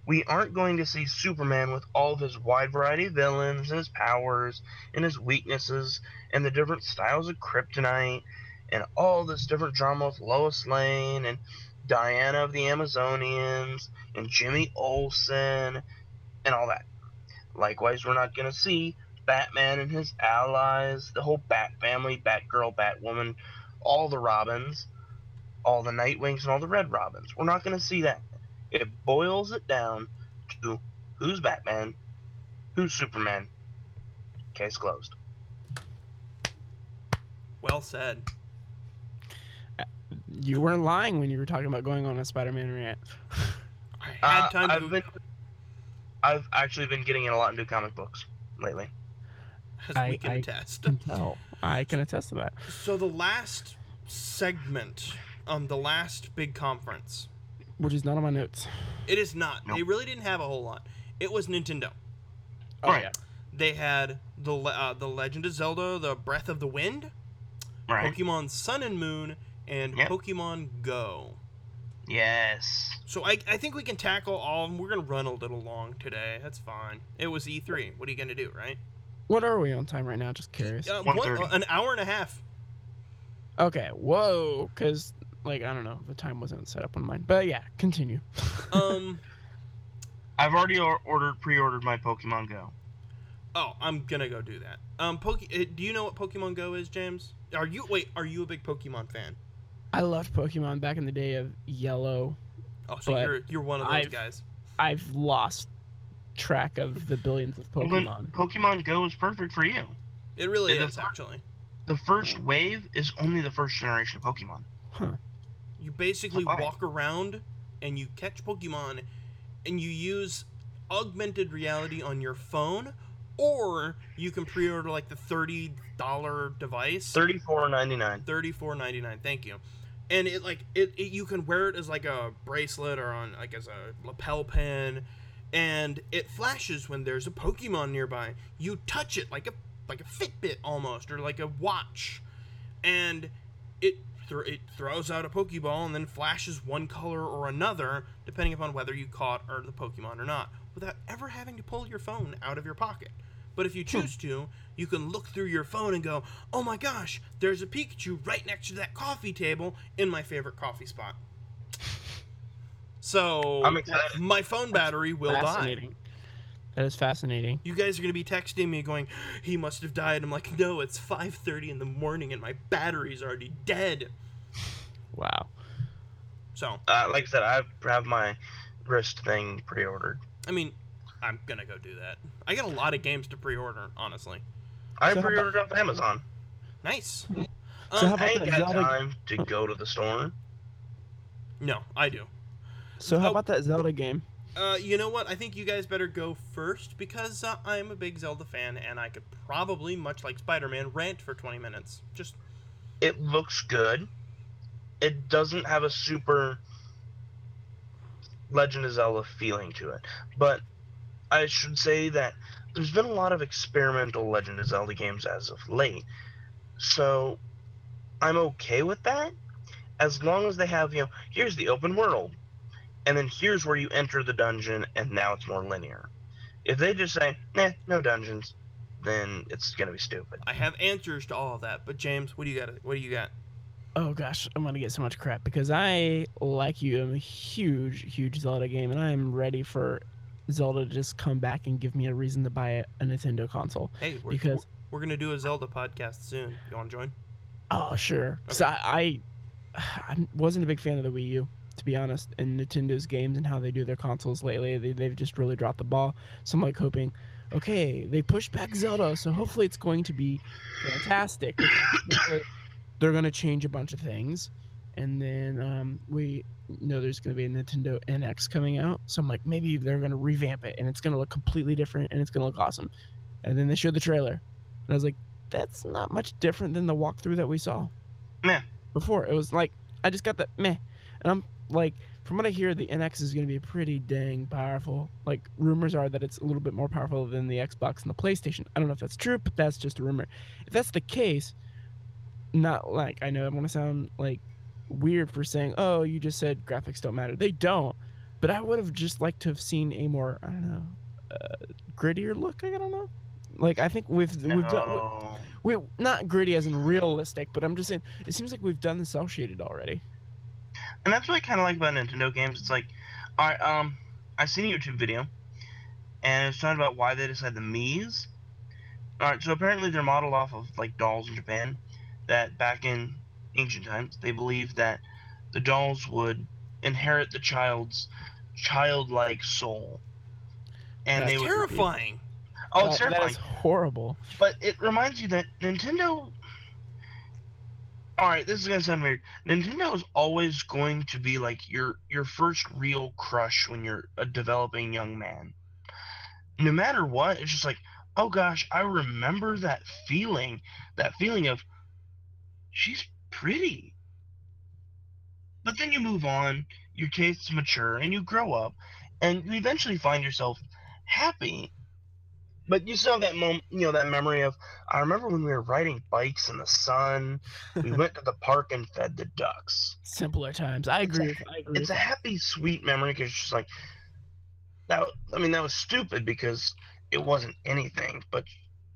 We aren't going to see Superman with all of his wide variety of villains and his powers and his weaknesses and the different styles of kryptonite and all this different drama with Lois Lane and Diana of the Amazonians and Jimmy Olsen and all that. Likewise, we're not going to see Batman and his allies, the whole Bat family, Batgirl, Batwoman, all the Robins, all the Nightwings, and all the Red Robins. We're not going to see that. It boils it down to who's Batman, who's Superman. Case closed. Well said. You weren't lying when you were talking about going on a Spider-Man rant. I had Uh, time to. I've been, I've actually been getting in a lot into comic books lately. as I- we can I- attest. can tell. I can attest to that. So the last segment, um, the last big conference, Which is not on my notes. it is not. Nope. They really didn't have a whole lot. It was Nintendo. Oh Right. yeah. They had the uh, the Legend of Zelda: The Breath of the Wind, Right. Pokemon Sun and Moon, and Yep. Pokemon Go. Yes. So I, I think we can tackle all of them. We're gonna run a little long today. That's fine. It was E3. What are you gonna do, right? What are we on time right now? Just curious. Uh, one, 1:30. an hour and a half. Okay. Whoa. Because like I don't know, the time wasn't set up on mine. But yeah, continue. <laughs> Um. I've already ordered, pre-ordered my Pokemon Go. oh, I'm gonna go do that. Um. Poke. uh, Do you know what Pokemon Go is, James? Are you wait? Are you a big Pokemon fan? I loved Pokemon back in the day of Yellow. Oh, so But you're you're one of those I've- guys. I've lost track of the billions of Pokemon. Pokemon Go is perfect for you. It really It is is- actually. The first wave is only the first generation of Pokemon. Huh. You basically Why? walk around and you catch Pokemon and you use augmented reality on your phone or you can pre-order like the $30 device. Thirty-four ninety-nine. $34.99. Thank you. And it like it, it you can wear it as like a bracelet or on like as a lapel pin and it flashes when there's a Pokemon nearby. You touch it like a like a Fitbit almost or like a watch. And it it throws out a Pokeball and then flashes one color or another depending upon whether you caught or the Pokemon or not without ever having to pull your phone out of your pocket. But if you choose to, you can look through your phone and go, "Oh my gosh, there's a Pikachu right next to that coffee table in my favorite coffee spot." So I'm excited. my phone battery will die. That is fascinating. You guys are gonna be texting me going, "He must have died." I'm like, "No, it's 5:30 in the morning and my battery's already dead." Wow. So, Uh, like I said, I have my wrist thing pre-ordered. I mean, I'm gonna go do that. I got a lot of games to pre-order, honestly. I So how pre-ordered off Amazon. Nice. So Um, how about I ain't got Zelda? time to go to the store. no, I do. So how Oh. about that Zelda game? Uh, you know what? I think you guys better go first because uh, I'm a big Zelda fan and I could probably, much like Spider-Man, rant for 20 minutes. Just It looks good. It doesn't have a super Legend of Zelda feeling to it, but I should say that there's been a lot of experimental Legend of Zelda games as of late. So I'm okay with that as long as they have, you know, here's the open world. And then here's where you enter the dungeon and now it's more linear. If they just say, nah, no dungeons, then it's gonna be stupid. I have answers to all of that. But James, what do you got? What do you got? Oh gosh, I'm gonna get so much crap because I, like you, am a huge, huge Zelda game, and I'm ready for Zelda to just come back and give me a reason to buy a, a Nintendo console. Hey, we're, Because we're gonna do a Zelda podcast soon. You want to join? oh sure, so I, I, I wasn't a big fan of the Wii U to be honest, and Nintendo's games and how they do their consoles lately. They, they've just really dropped the ball. So I'm like hoping, okay, they pushed back Zelda, so hopefully it's going to be fantastic. They're going to change a bunch of things. And then um, we know there's going to be a Nintendo NX coming out. So I'm like, maybe they're going to revamp it and it's going to look completely different and it's going to look awesome. And then they showed the trailer. And I was like, that's not much different than the walkthrough that we saw. Meh. Before. It was like, I just got the meh. And I'm like, from what I hear, the NX is going to be pretty dang powerful. Like, rumors are that it's a little bit more powerful than the Xbox and the PlayStation. I don't know if that's true, but that's just a rumor. If that's the case, not like, I know I want to sound like weird for saying, oh, you just said graphics don't matter. They don't. But I would have just liked to have seen a more, I don't know, uh, grittier look. I don't know. Like, I think we've, we've done, No. we, not gritty as in realistic, but I'm just saying, it seems like we've done the cel shaded already. And that's what I kind of like about Nintendo games. It's like, all right, um, I seen a YouTube video, and it's talking about why they decided the Mii's. All right, so apparently they're modeled off of like dolls in Japan. That back in ancient times, they believed that the dolls would inherit the child's childlike soul, and That's they would. Terrifying. Oh, it's That- that terrifying. is horrible. But it reminds you that Nintendo. All right, this is gonna sound weird. Nintendo is always going to be like your your first real crush when you're a developing young man. No matter what, it's just like, oh gosh, I remember that feeling, that feeling of she's pretty. But then you move on, your tastes mature, and you grow up, and you eventually find yourself happy. But you still have that moment, you know, that memory of I remember when we were riding bikes in the sun. We <laughs> went to the park and fed the ducks. Simpler times. I agree. a- with, I agree. It's a happy, sweet memory because it's just like that. I mean, that was stupid because it wasn't anything, but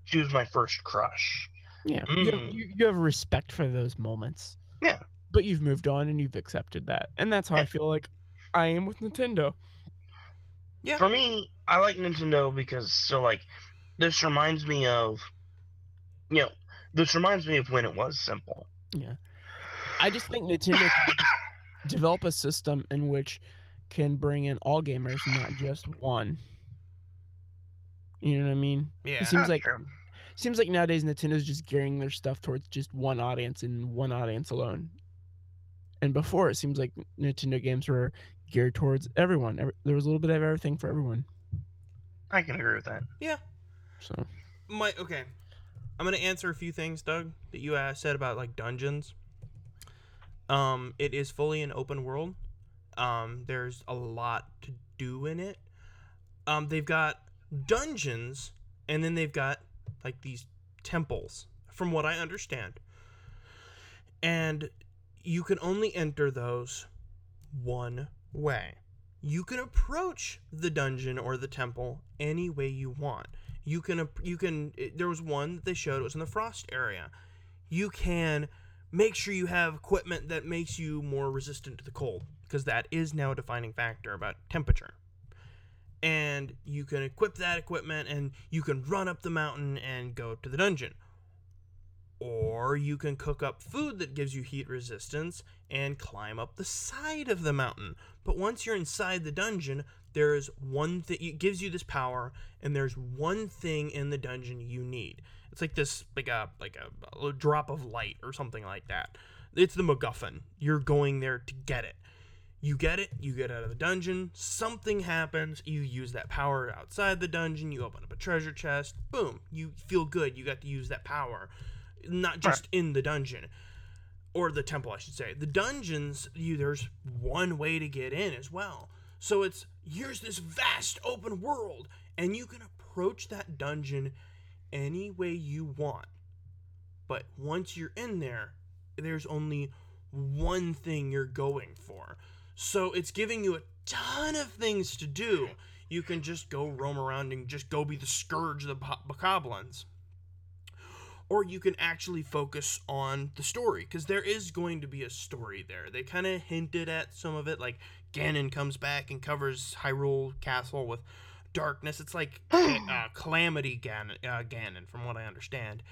she was my first crush. Yeah, you, have, Mm. you, you have respect for those moments. Yeah. But you've moved on and you've accepted that, and that's how I feel like I am with Nintendo. Yeah. For me, I like Nintendo because so like this reminds me of you know this reminds me of when it was simple. Yeah. I just think Nintendo can just <laughs> develop a system in which can bring in all gamers, not just one. You know what I mean? Yeah. It seems like true. Seems like nowadays Nintendo's just gearing their stuff towards just one audience and one audience alone. And before, it seems like Nintendo games were geared towards everyone. Every, there was a little bit of everything for everyone. I can agree with that. Yeah. So My okay. I'm gonna answer a few things, Doug, that you uh, said about like dungeons. Um, it is fully an open world. Um, there's a lot to do in it. Um, they've got dungeons, and then they've got like these temples, from what I understand. And you can only enter those one way. You can approach the dungeon or the temple any way you want. You can you can there was one that they showed it was in the frost area. You can make sure you have equipment that makes you more resistant to the cold because that is now a defining factor about temperature. And you can equip that equipment and you can run up the mountain and go to the dungeon. Or you can cook up food that gives you heat resistance and climb up the side of the mountain. But once you're inside the dungeon, there is one thing it gives you this power and there's one thing in the dungeon you need. It's like this like a like a, a drop of light or something like that. It's the MacGuffin. You're going there to get it. You get it, you get out of the dungeon, something happens, you use that power outside the dungeon, you open up a treasure chest, boom, you feel good, you got to use that power. Not just in the dungeon or the temple, I should say. The dungeons, you there's one way to get in as well. So it's here's this vast open world, and you can approach that dungeon any way you want. But once you're in there, there's only one thing you're going for. So it's giving you a ton of things to do. You can just go roam around and just go be the scourge of the bo- bokoblins or you can actually focus on the story because there is going to be a story there. They kind of hinted at some of it, like Ganon comes back and covers Hyrule Castle with darkness. It's like <sighs> uh, Calamity Ganon, uh, Ganon, from what I understand.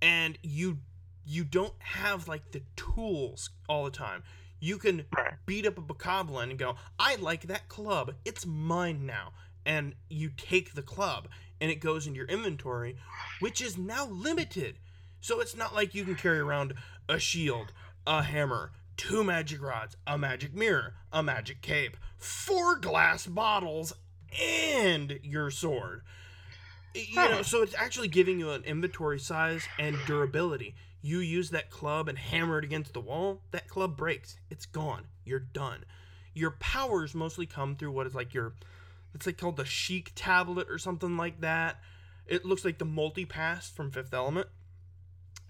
And you you don't have like the tools all the time. You can Right. beat up a bokoblin and go, "I like that club. It's mine now." And you take the club and it goes in your inventory, which is now limited. So it's not like you can carry around a shield, a hammer, two magic rods, a magic mirror, a magic cape, four glass bottles, and your sword. You know, so it's actually giving you an inventory size and durability. You use that club and hammer it against the wall, that club breaks. It's gone. You're done. Your powers mostly come through what is like your it's like called the Sheik tablet or something like that. It looks like the multi pass from Fifth Element.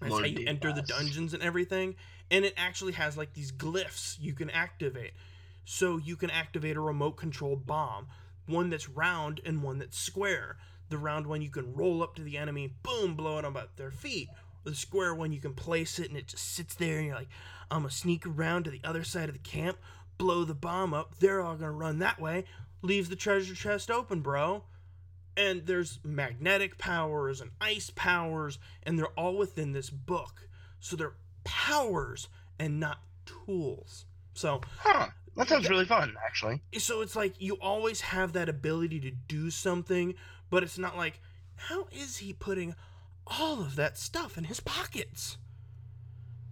That's how you enter the dungeons and everything. And it actually has like these glyphs you can activate. So you can activate a remote controlled bomb, one that's round and one that's square. The round one you can roll up to the enemy, boom, blow it up at their feet. The square one you can place it and it just sits there and you're like, I'm gonna sneak around to the other side of the camp, blow the bomb up. They're all gonna run that way. Leave the treasure chest open, bro. And there's magnetic powers and ice powers, and they're all within this book. So they're powers and not tools. So Huh. That sounds really fun, actually. so it's like you always have that ability to do something, but it's not like how is he putting all of that stuff in his pockets?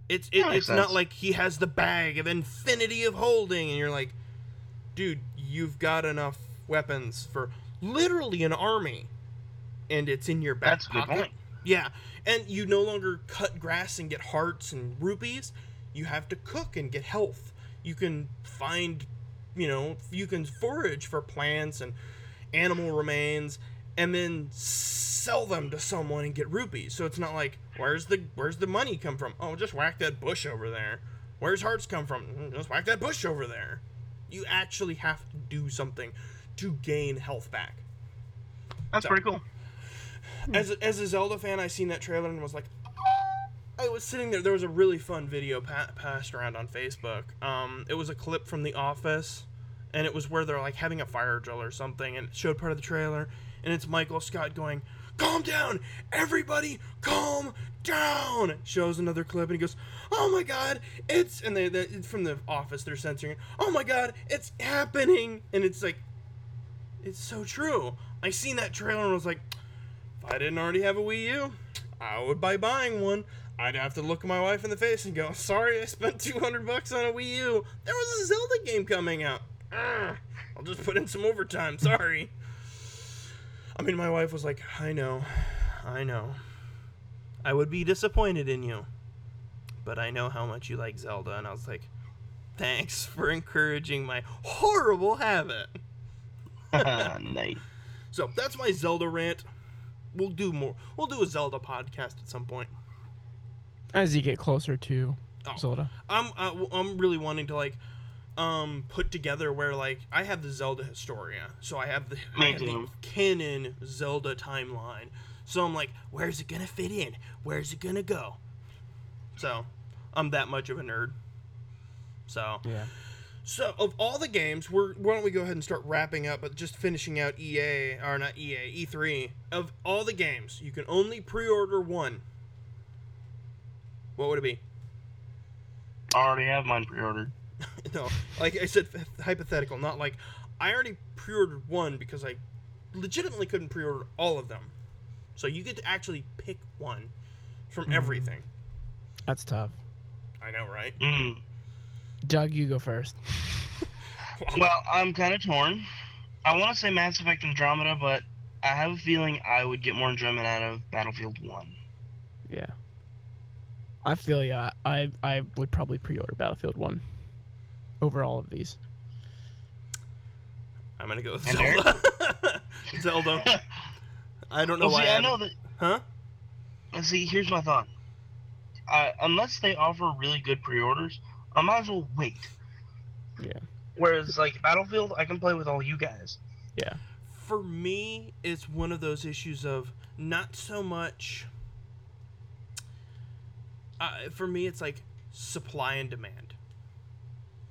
It's it, it's not like he has the bag of infinity of holding, and you're like, dude, you've got enough weapons for literally an army. and it's in your back That's pocket. point. Yeah, and you no longer cut grass and get hearts and rupees. You have to cook and get health. You can find, you know, you can forage for plants and animal remains, and then sell them to someone and get rupees. So it's not like where's the where's the money come from? Oh, just whack that bush over there. Where's hearts come from? "Mm, Just whack that bush over there. You actually have to do something to gain health back. That's So- pretty cool. <sighs> As a, as a Zelda fan, I seen that trailer and was like. <sniffs> I was sitting there. There was a really fun video pa- passed around on Facebook. Um, it was a clip from The Office, and it was where they're like having a fire drill or something, and it showed part of the trailer, and it's Michael Scott going, "Calm down, everybody, calm down." Shows another clip, and he goes, "Oh my God, it's," and they, they from The Office. They're censoring it. Oh my God, it's happening, and it's like, it's so true. I seen that trailer and was like. If I didn't already have a Wii U, I would buy buying one. I'd have to look my wife in the face and go, "Sorry, I spent 200 bucks on a Wii U. There was a Zelda game coming out. I'll just put in some overtime. Sorry." I mean, my wife was like, "I know, I know. I would be disappointed in you, but I know how much you like Zelda." And I was like, "Thanks for encouraging my horrible habit." <laughs> nice. So that's my Zelda rant. We'll do more. We'll do a Zelda podcast at some point. As you get closer to Oh. Zelda. I'm uh, w- I'm really wanting to like um put together where like I have the Zelda Historia, so I have the, I have the canon Zelda timeline. So I'm like, where's it gonna fit in? Where's it gonna go? So I'm that much of a nerd. So Yeah. So, of all the games, we're why don't we go ahead and start wrapping up, but just finishing out EA or not E EA, E3. Of all the games, you can only pre-order one. What would it be? I already have mine pre-ordered. <laughs> no, like I said, hypothetical, not like I already pre-ordered one because I legitimately couldn't pre-order all of them. So you get to actually pick one from Mhm. everything. That's tough. I know, right? Mm. Doug, you go first. <laughs> Well, I'm kind of torn. I want to say Mass Effect Andromeda, but I have a feeling I would get more enjoyment out of Battlefield 1. Yeah. I feel ya. I I would probably pre-order Battlefield One over all of these. I'm gonna go with And Eric? Zelda. <laughs> Zelda. I don't know well, why. see, I I know that. Huh? and See, here's my thought. Uh, unless they offer really good pre-orders, I might as well wait. Yeah. Whereas, like Battlefield, I can play with all you guys. Yeah. For me it's one of those issues of not so much uh, for me it's like supply and demand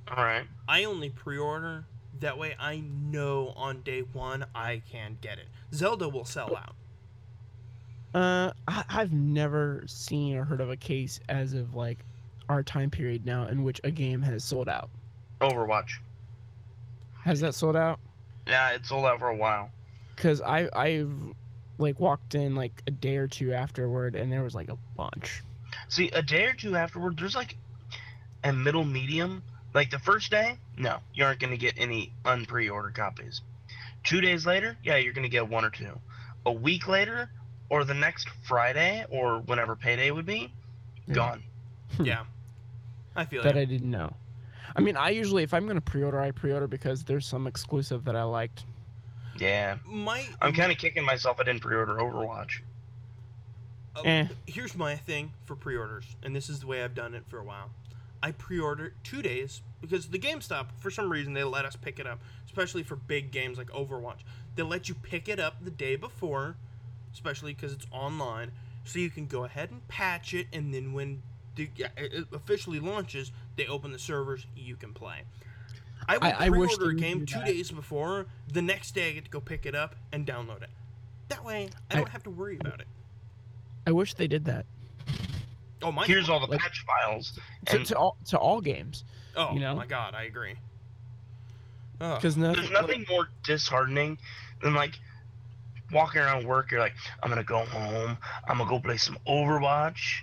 All right. i only pre-order that way i know on day one i can get it zelda will sell out Uh, I, I've never seen or heard of a case as of like our time period now in which a game has sold out. Overwatch. Has that sold out? Yeah, it sold out for a while. Because I I've like walked in like a day or two afterward and there was like a bunch. See, a day or two afterward, there's like a middle medium. Like the first day, no, you aren't going to get any unpre-order copies. Two days later, yeah, you're going to get one or two. A week later, or the next Friday, or whenever payday would be, Yeah. gone. Hmm. yeah i feel that you. I didn't know. I mean, I usually if I'm gonna pre-order, I pre-order because there's some exclusive that I liked. Yeah, my I'm kind of kicking myself I didn't pre-order Overwatch. uh, Eh. here's my thing for pre-orders and this is the way i've done it for a while i pre-order two days because the gamestop for some reason they let us pick it up especially for big games like overwatch. They let you pick it up the day before especially because it's online so you can go ahead and patch it and then when the, it officially launches they open the servers you can play. I would I- I wish pre-order a game two days before the next day i get to go pick it up and download it. That way i I- don't have to worry about it. I wish they did that oh my Here's all the Like- patch files. to, And to all to all games Oh you know? my god, I agree. Ugh. because nothing. there's nothing more disheartening than like walking around work. You're like, I'm gonna go home. I'm gonna go play some Overwatch.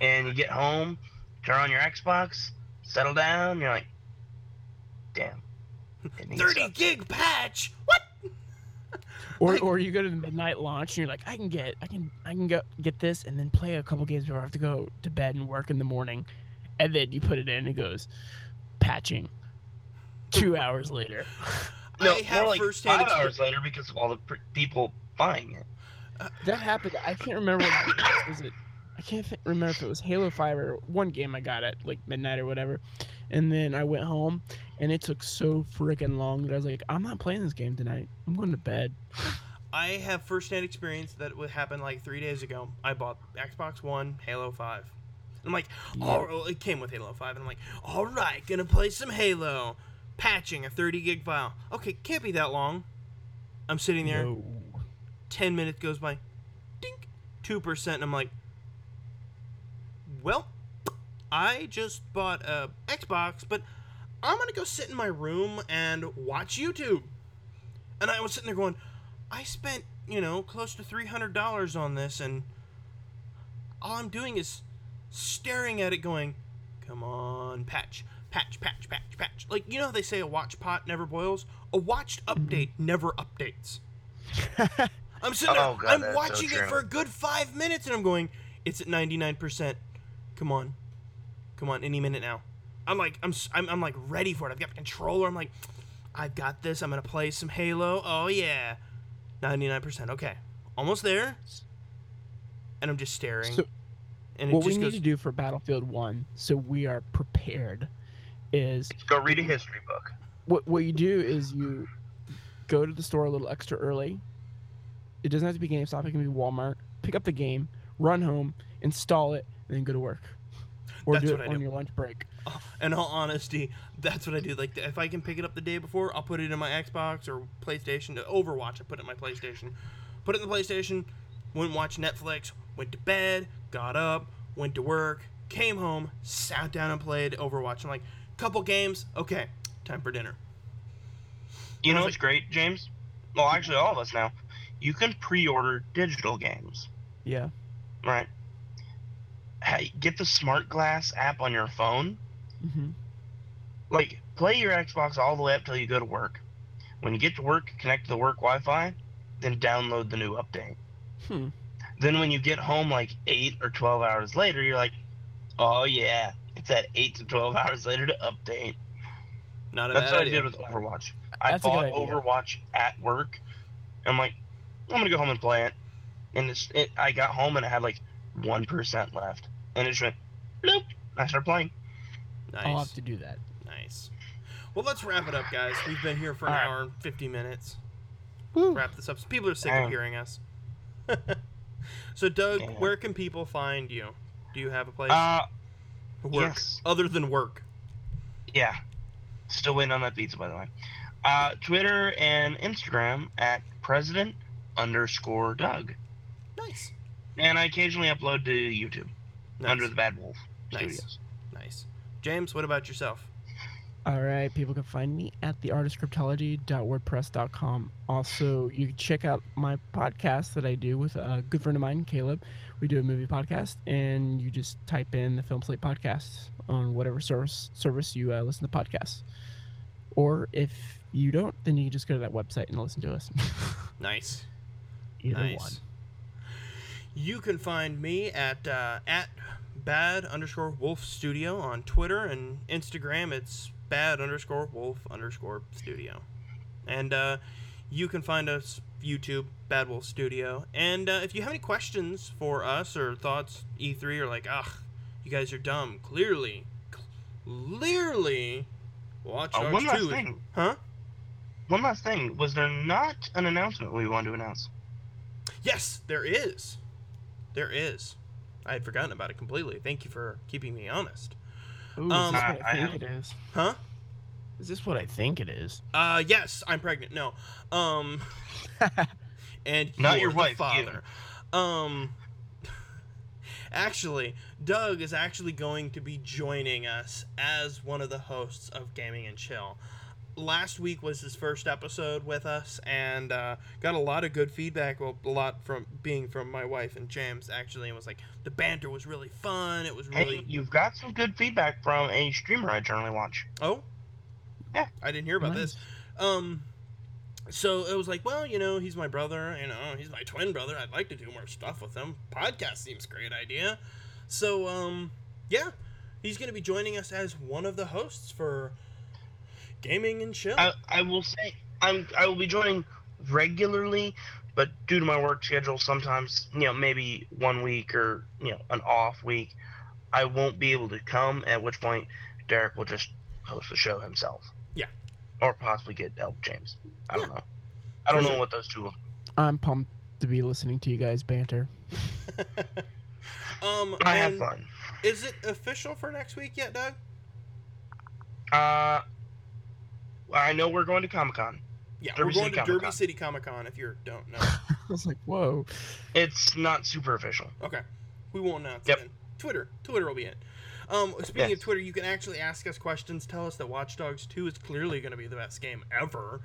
And you get home, turn on your Xbox, settle down. You're like, damn. 30 gig patch. What? Or, Like- or you go to the midnight launch and you're like, I can get, I can, I can go get this and then play a couple games before I have to go to bed and work in the morning, and then you put it in and it goes, patching. Two hours later. No, I have more like firsthand five expe- hours later because of all the pr- people buying it. That happened. I can't remember what game was it. I can't th- remember if it was Halo Five or one game I got at like midnight or whatever, and then I went home and it took so freaking long that I was like, I'm not playing this game tonight. I'm going to bed. I have firsthand experience that would happen like three days ago. I bought Xbox One, Halo Five. I'm like, oh, it came with Halo Five, and I'm like, all right, gonna play some Halo. Patching a 30 gig file. Okay, can't be that long. I'm sitting there. No. 10 minutes goes by. Dink. 2%. And I'm like, well, I just bought a Xbox, but I'm going to go sit in my room and watch YouTube. And I was sitting there going, I spent, you know, close to $300 on this, and all I'm doing is staring at it going, come on, patch, patch, patch, patch, patch. Like, you know how they say a watch pot never boils? A watched update never updates. <laughs> I'm sitting there, Oh, God, I'm that's so watching it for a good five minutes, and I'm going, it's at 99%. Come on. Come on, any minute now. I'm like, I'm, s- I'm, I'm like ready for it. I've got the controller. I'm like, I've got this. I'm going to play some Halo. Oh, yeah. 99%. Okay. Almost there. And I'm just staring. So, and it what we just need goes, to do for Battlefield One, so we are prepared, is Go read a history book. what what you do is you go to the store a little extra early. It doesn't have to be GameStop. It can be Walmart. Pick up the game, run home, install it, and then go to work. Or That's do what it I on do. your lunch break. <laughs> in all honesty, that's what I do. Like, if I can pick it up the day before, I'll put it in my Xbox or PlayStation. To Overwatch, I put it in my PlayStation. Put it in the PlayStation. Went and watched Netflix. Went to bed. Got up. Went to work. Came home. Sat down and played Overwatch. I'm like, couple games. Okay, time for dinner. You know Perfect. what's great, James? Well, actually, all of us now. You can pre-order digital games, Yeah. right? Hey, get the Smart Glass app on your phone. Hmm Like, play your Xbox all the way up till you go to work. When you get to work, connect to the work Wi-Fi, then download the new update. Hmm. Then when you get home like eight or twelve hours later, you're like, "Oh yeah, it's that eight to twelve hours later to update." Not a That's bad what idea. I did with Overwatch. I That's a bought. Overwatch at work. I'm like, I'm gonna go home and play it. And it's, it, I got home and I had like one percent left, and it just went, nope. I started playing. I'll Nice. have to do that. Nice. Well, let's wrap it up, guys. We've been here for an All right. hour and 50 minutes. Woo. Wrap this up. So people are sick Damn. of hearing us. <laughs> so, Doug, Damn. where can people find you? Do you have a place? Uh, work. yes. Other than work. yeah. Still waiting on that pizza, by the way. Uh, Twitter and Instagram at president underscore Doug, Nice. and I occasionally upload to YouTube Nice. under the Bad Wolf Nice. Studios. Nice. James, what about yourself? All right, people can find me at theartistcryptology.wordpress.com. Also, you can check out my podcast that I do with a good friend of mine, Caleb. We do a movie podcast, and you just type in the Film Slate podcast on whatever service service you uh, listen to podcasts. Or if you don't, then you can just go to that website and listen to us. <laughs> Nice. Either nice. one. You can find me at uh, at bad underscore wolf studio on Twitter and Instagram. It's bad underscore wolf underscore studio, and uh, you can find us YouTube Bad Wolf Studio. And uh, if you have any questions for us or thoughts, E3 or like, ugh, you guys are dumb. Clearly, clearly, Watch Uh, one last 2 thing. Huh? One last thing. Was there not an announcement we wanted to announce? Yes, there is. There is. I had forgotten about it completely. Thank you for keeping me honest. Ooh, Um, is this what I- I I think have- it is? Huh? Is this what I think it is? Uh, yes, I'm pregnant. No. Um, <laughs> and Not you're your the wife, you. father. Um, <laughs> actually, Doug is actually going to be joining us as one of the hosts of Gaming and Chill. Last week was his first episode with us, and uh, got a lot of good feedback. Well, a lot from being from my wife and James actually, and was like the banter was really fun. It was really Hey, you've got some good feedback from a streamer I generally watch. Oh? Yeah. I didn't hear about Nice. this. Um so it was like, well, you know, he's my brother. You know, he's my twin brother. I'd like to do more stuff with him. Podcast seems a great idea. So, um, yeah, he's going to be joining us as one of the hosts for Gaming and Chill. I, I will say I'm I will be joining regularly, but due to my work schedule, sometimes you know maybe one week or you know an off week, I won't be able to come. At which point, Derek will just host the show himself. Yeah. Or possibly get help James. I don't know. I don't know what those two. Will. I'm pumped to be listening to you guys banter. <laughs> um, I have fun. is it official for next week yet, Doug? Uh, I know we're going to Comic Con. Yeah, Derby we're going City to Derby Comic-Con. City Comic Con. If you don't know, <laughs> I was like, whoa. It's not super official. okay, we won't announce Yep. it. Then. Twitter, Twitter will be in. Um, speaking of Twitter, you can actually ask us questions. Tell us that Watch Dogs 2 is clearly going to be the best game ever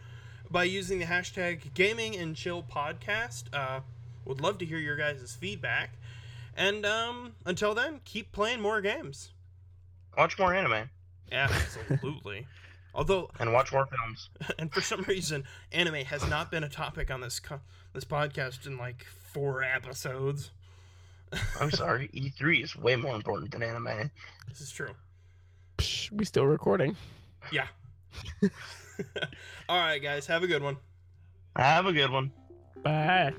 by using the hashtag Gaming and Chill Podcast. Uh, would love to hear your guys' feedback. And um, until then, keep playing more games. Watch more anime Absolutely. <laughs> Although, and watch more films. <laughs> and for some reason, anime has not been a topic on this co- this podcast in like four episodes. <laughs> I'm sorry, E3 is way more important than anime. This is true. Psh, we still recording. Yeah. <laughs> All right, guys. Have a good one. Have a good one. Bye.